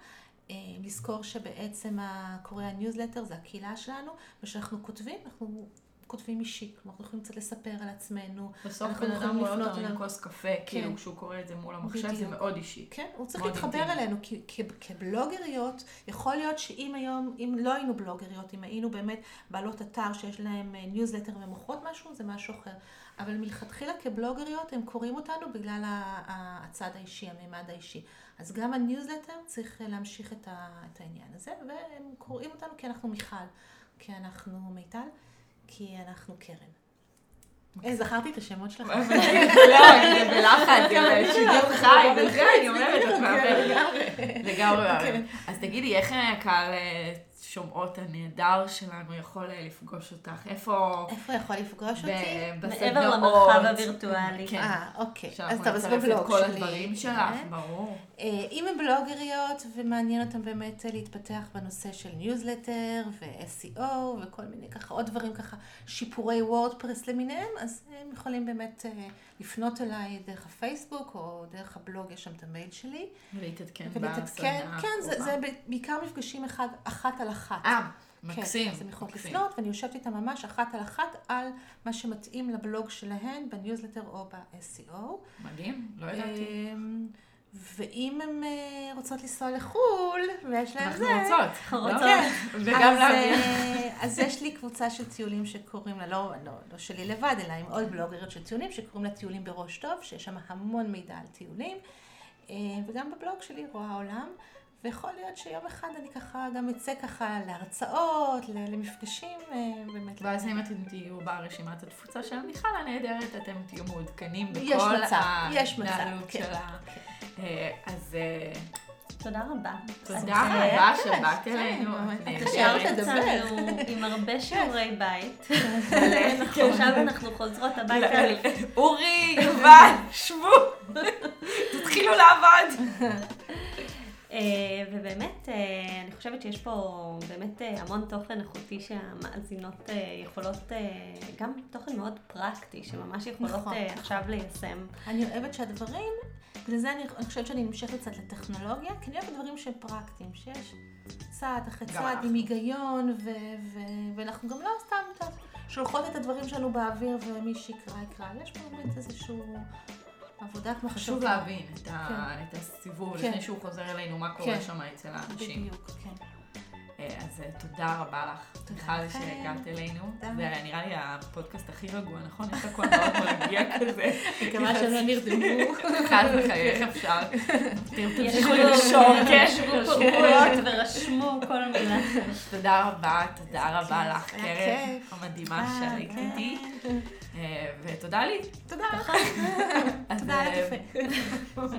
אמ, לזכור שבעצם הקוראי הניוזלטר זה הקהילה שלנו, ושאנחנו כותבים, אנחנו כותבים אישי. כלומר, אנחנו יכולים קצת לספר על עצמנו. בסוף אנחנו בן אדם רואה אותנו עם. כוס קפה, כאילו כשהוא קורא את זה מול המחשב, זה בדיוק. מאוד אישי. כן, הוא צריך להתחבר אינטימי. אלינו, כי כבלוגריות, יכול להיות שאם היום, אם לא היינו בלוגריות, אם היינו באמת בעלות אתר שיש להם אה, ניוזלטר ומוכרות משהו, זה משהו אחר. אבל מלכתחילה כבלוגריות, הם קוראים אותנו בגלל הצד האישי, הממד האישי. אז גם הניוזלטר צריך אה, להמשיך את, ה, את העניין הזה, והם קוראים אותנו כי אנחנו מיכל, כי אנחנו מיטל, כי אנחנו קרן. אה, זכרתי את השמות שלך. לא, זה בלחץ, זה שידור חי וזה, אני אומרת, את מהממת. לגמרי מהממת. אז תגידי, איך הקהל שומעות הנהדר שלנו יכול אה, לפגוש אותך? איפה... איפה יכול לפגוש אותי? מעבר? למרחב הווירטואלי. כן. אה, אוקיי. אז שאנחנו טוב, אז נצרף את בבלוג כל שלי. הדברים שלך, כן. ברור. אה, אם הן בלוגריות ומעניין אותן באמת אה, להתפתח בנושא של ניוזלטר ו-SEO וכל מיני ככה, עוד דברים ככה, שיפורי וורדפרס למיניהם, אז הם יכולים באמת לפנות אליי דרך הפייסבוק או דרך הבלוג, יש שם את המייל שלי. ולהתעדכן בסדנה כן, זה. זה בעיקר מפגשים אחד, אחת על אחת. אה, מקסים. כן, אז הן יכולות. לפנות, ואני יושבת איתן ממש אחת על אחת על מה שמתאים לבלוג שלהן, בניוזלטר או ב-SEO. מדהים, לא ידעתי. ואם הן אה, רוצות לנסוע לחו"ל, ויש להן אנחנו זה, רוצות. רוצות. לא? כן. וגם אז, להבין. אה, אז יש לי קבוצה של טיולים שקוראים לה, לא, לא, לא שלי לבד, אלא עם עוד בלוגריות של טיולים, שקוראים לה טיולים בראש טוב, שיש שם המון מידע על טיולים. אה, וגם בבלוג שלי רואה העולם. ויכול להיות שיום אחד אני ככה גם אצא ככה להרצאות, למפגשים, אה, באמת. ואז אם אתם תהיו ברשימת התפוצה של מיכל הנהדרת, אתם תהיו מעודכנים בכל ההתנהלות כן. שלה. אה, אז אה, תודה רבה. תודה רבה כן, שבאת כן, אלינו. את. השארת. אותנו עם הרבה שיעורי בית. כן. עכשיו אנחנו חוזרות הביתה. אורי, יובל, שבו, תתחילו לעבוד. אה, ובאמת, אה, אני חושבת שיש פה באמת אה, המון תוכן איכותי שהמאזינות יכולות, גם תוכן מאוד פרקטי, שממש יכולות נכון. עכשיו ליישם. אני אוהבת שהדברים ולזה אני, אני חושבת שאני נמשכת קצת לטכנולוגיה, כי אני אוהבת דברים שהם פרקטיים, שיש צעד אחרי צעד. עם היגיון, ו, ו, ואנחנו גם לא סתם שולחות את הדברים שלנו באוויר ומי שיקרא יקרא, יש פה באמת איזשהו עבודת מחשבה. חשוב להבין את, ה... את הסיבוב כן. לפני שהוא חוזר אלינו, מה קורה כן. שם אצל האנשים. בדיוק, כן. אה, אז אה, תודה רבה לך, מיכל. שהגעת אלינו. זה נראה לי הפודקאסט הכי רגוע, נכון? יש הכל מאוד מרגיע כזה. מקווה שהם לא נרדמו. חד וחי, איך אפשר? תמשיכו לנשום. ישבו פה גבולות ורשמו כל מילה. תודה רבה, תודה רבה לך, קרן. המדהימה אה, שהיית כן. איתי. ותודה לי. תודה. אז תודה על הקפה.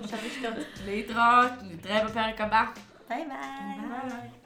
אפשר לשתות. להתראות, נתראה בפרק הבא. ביי. ביי.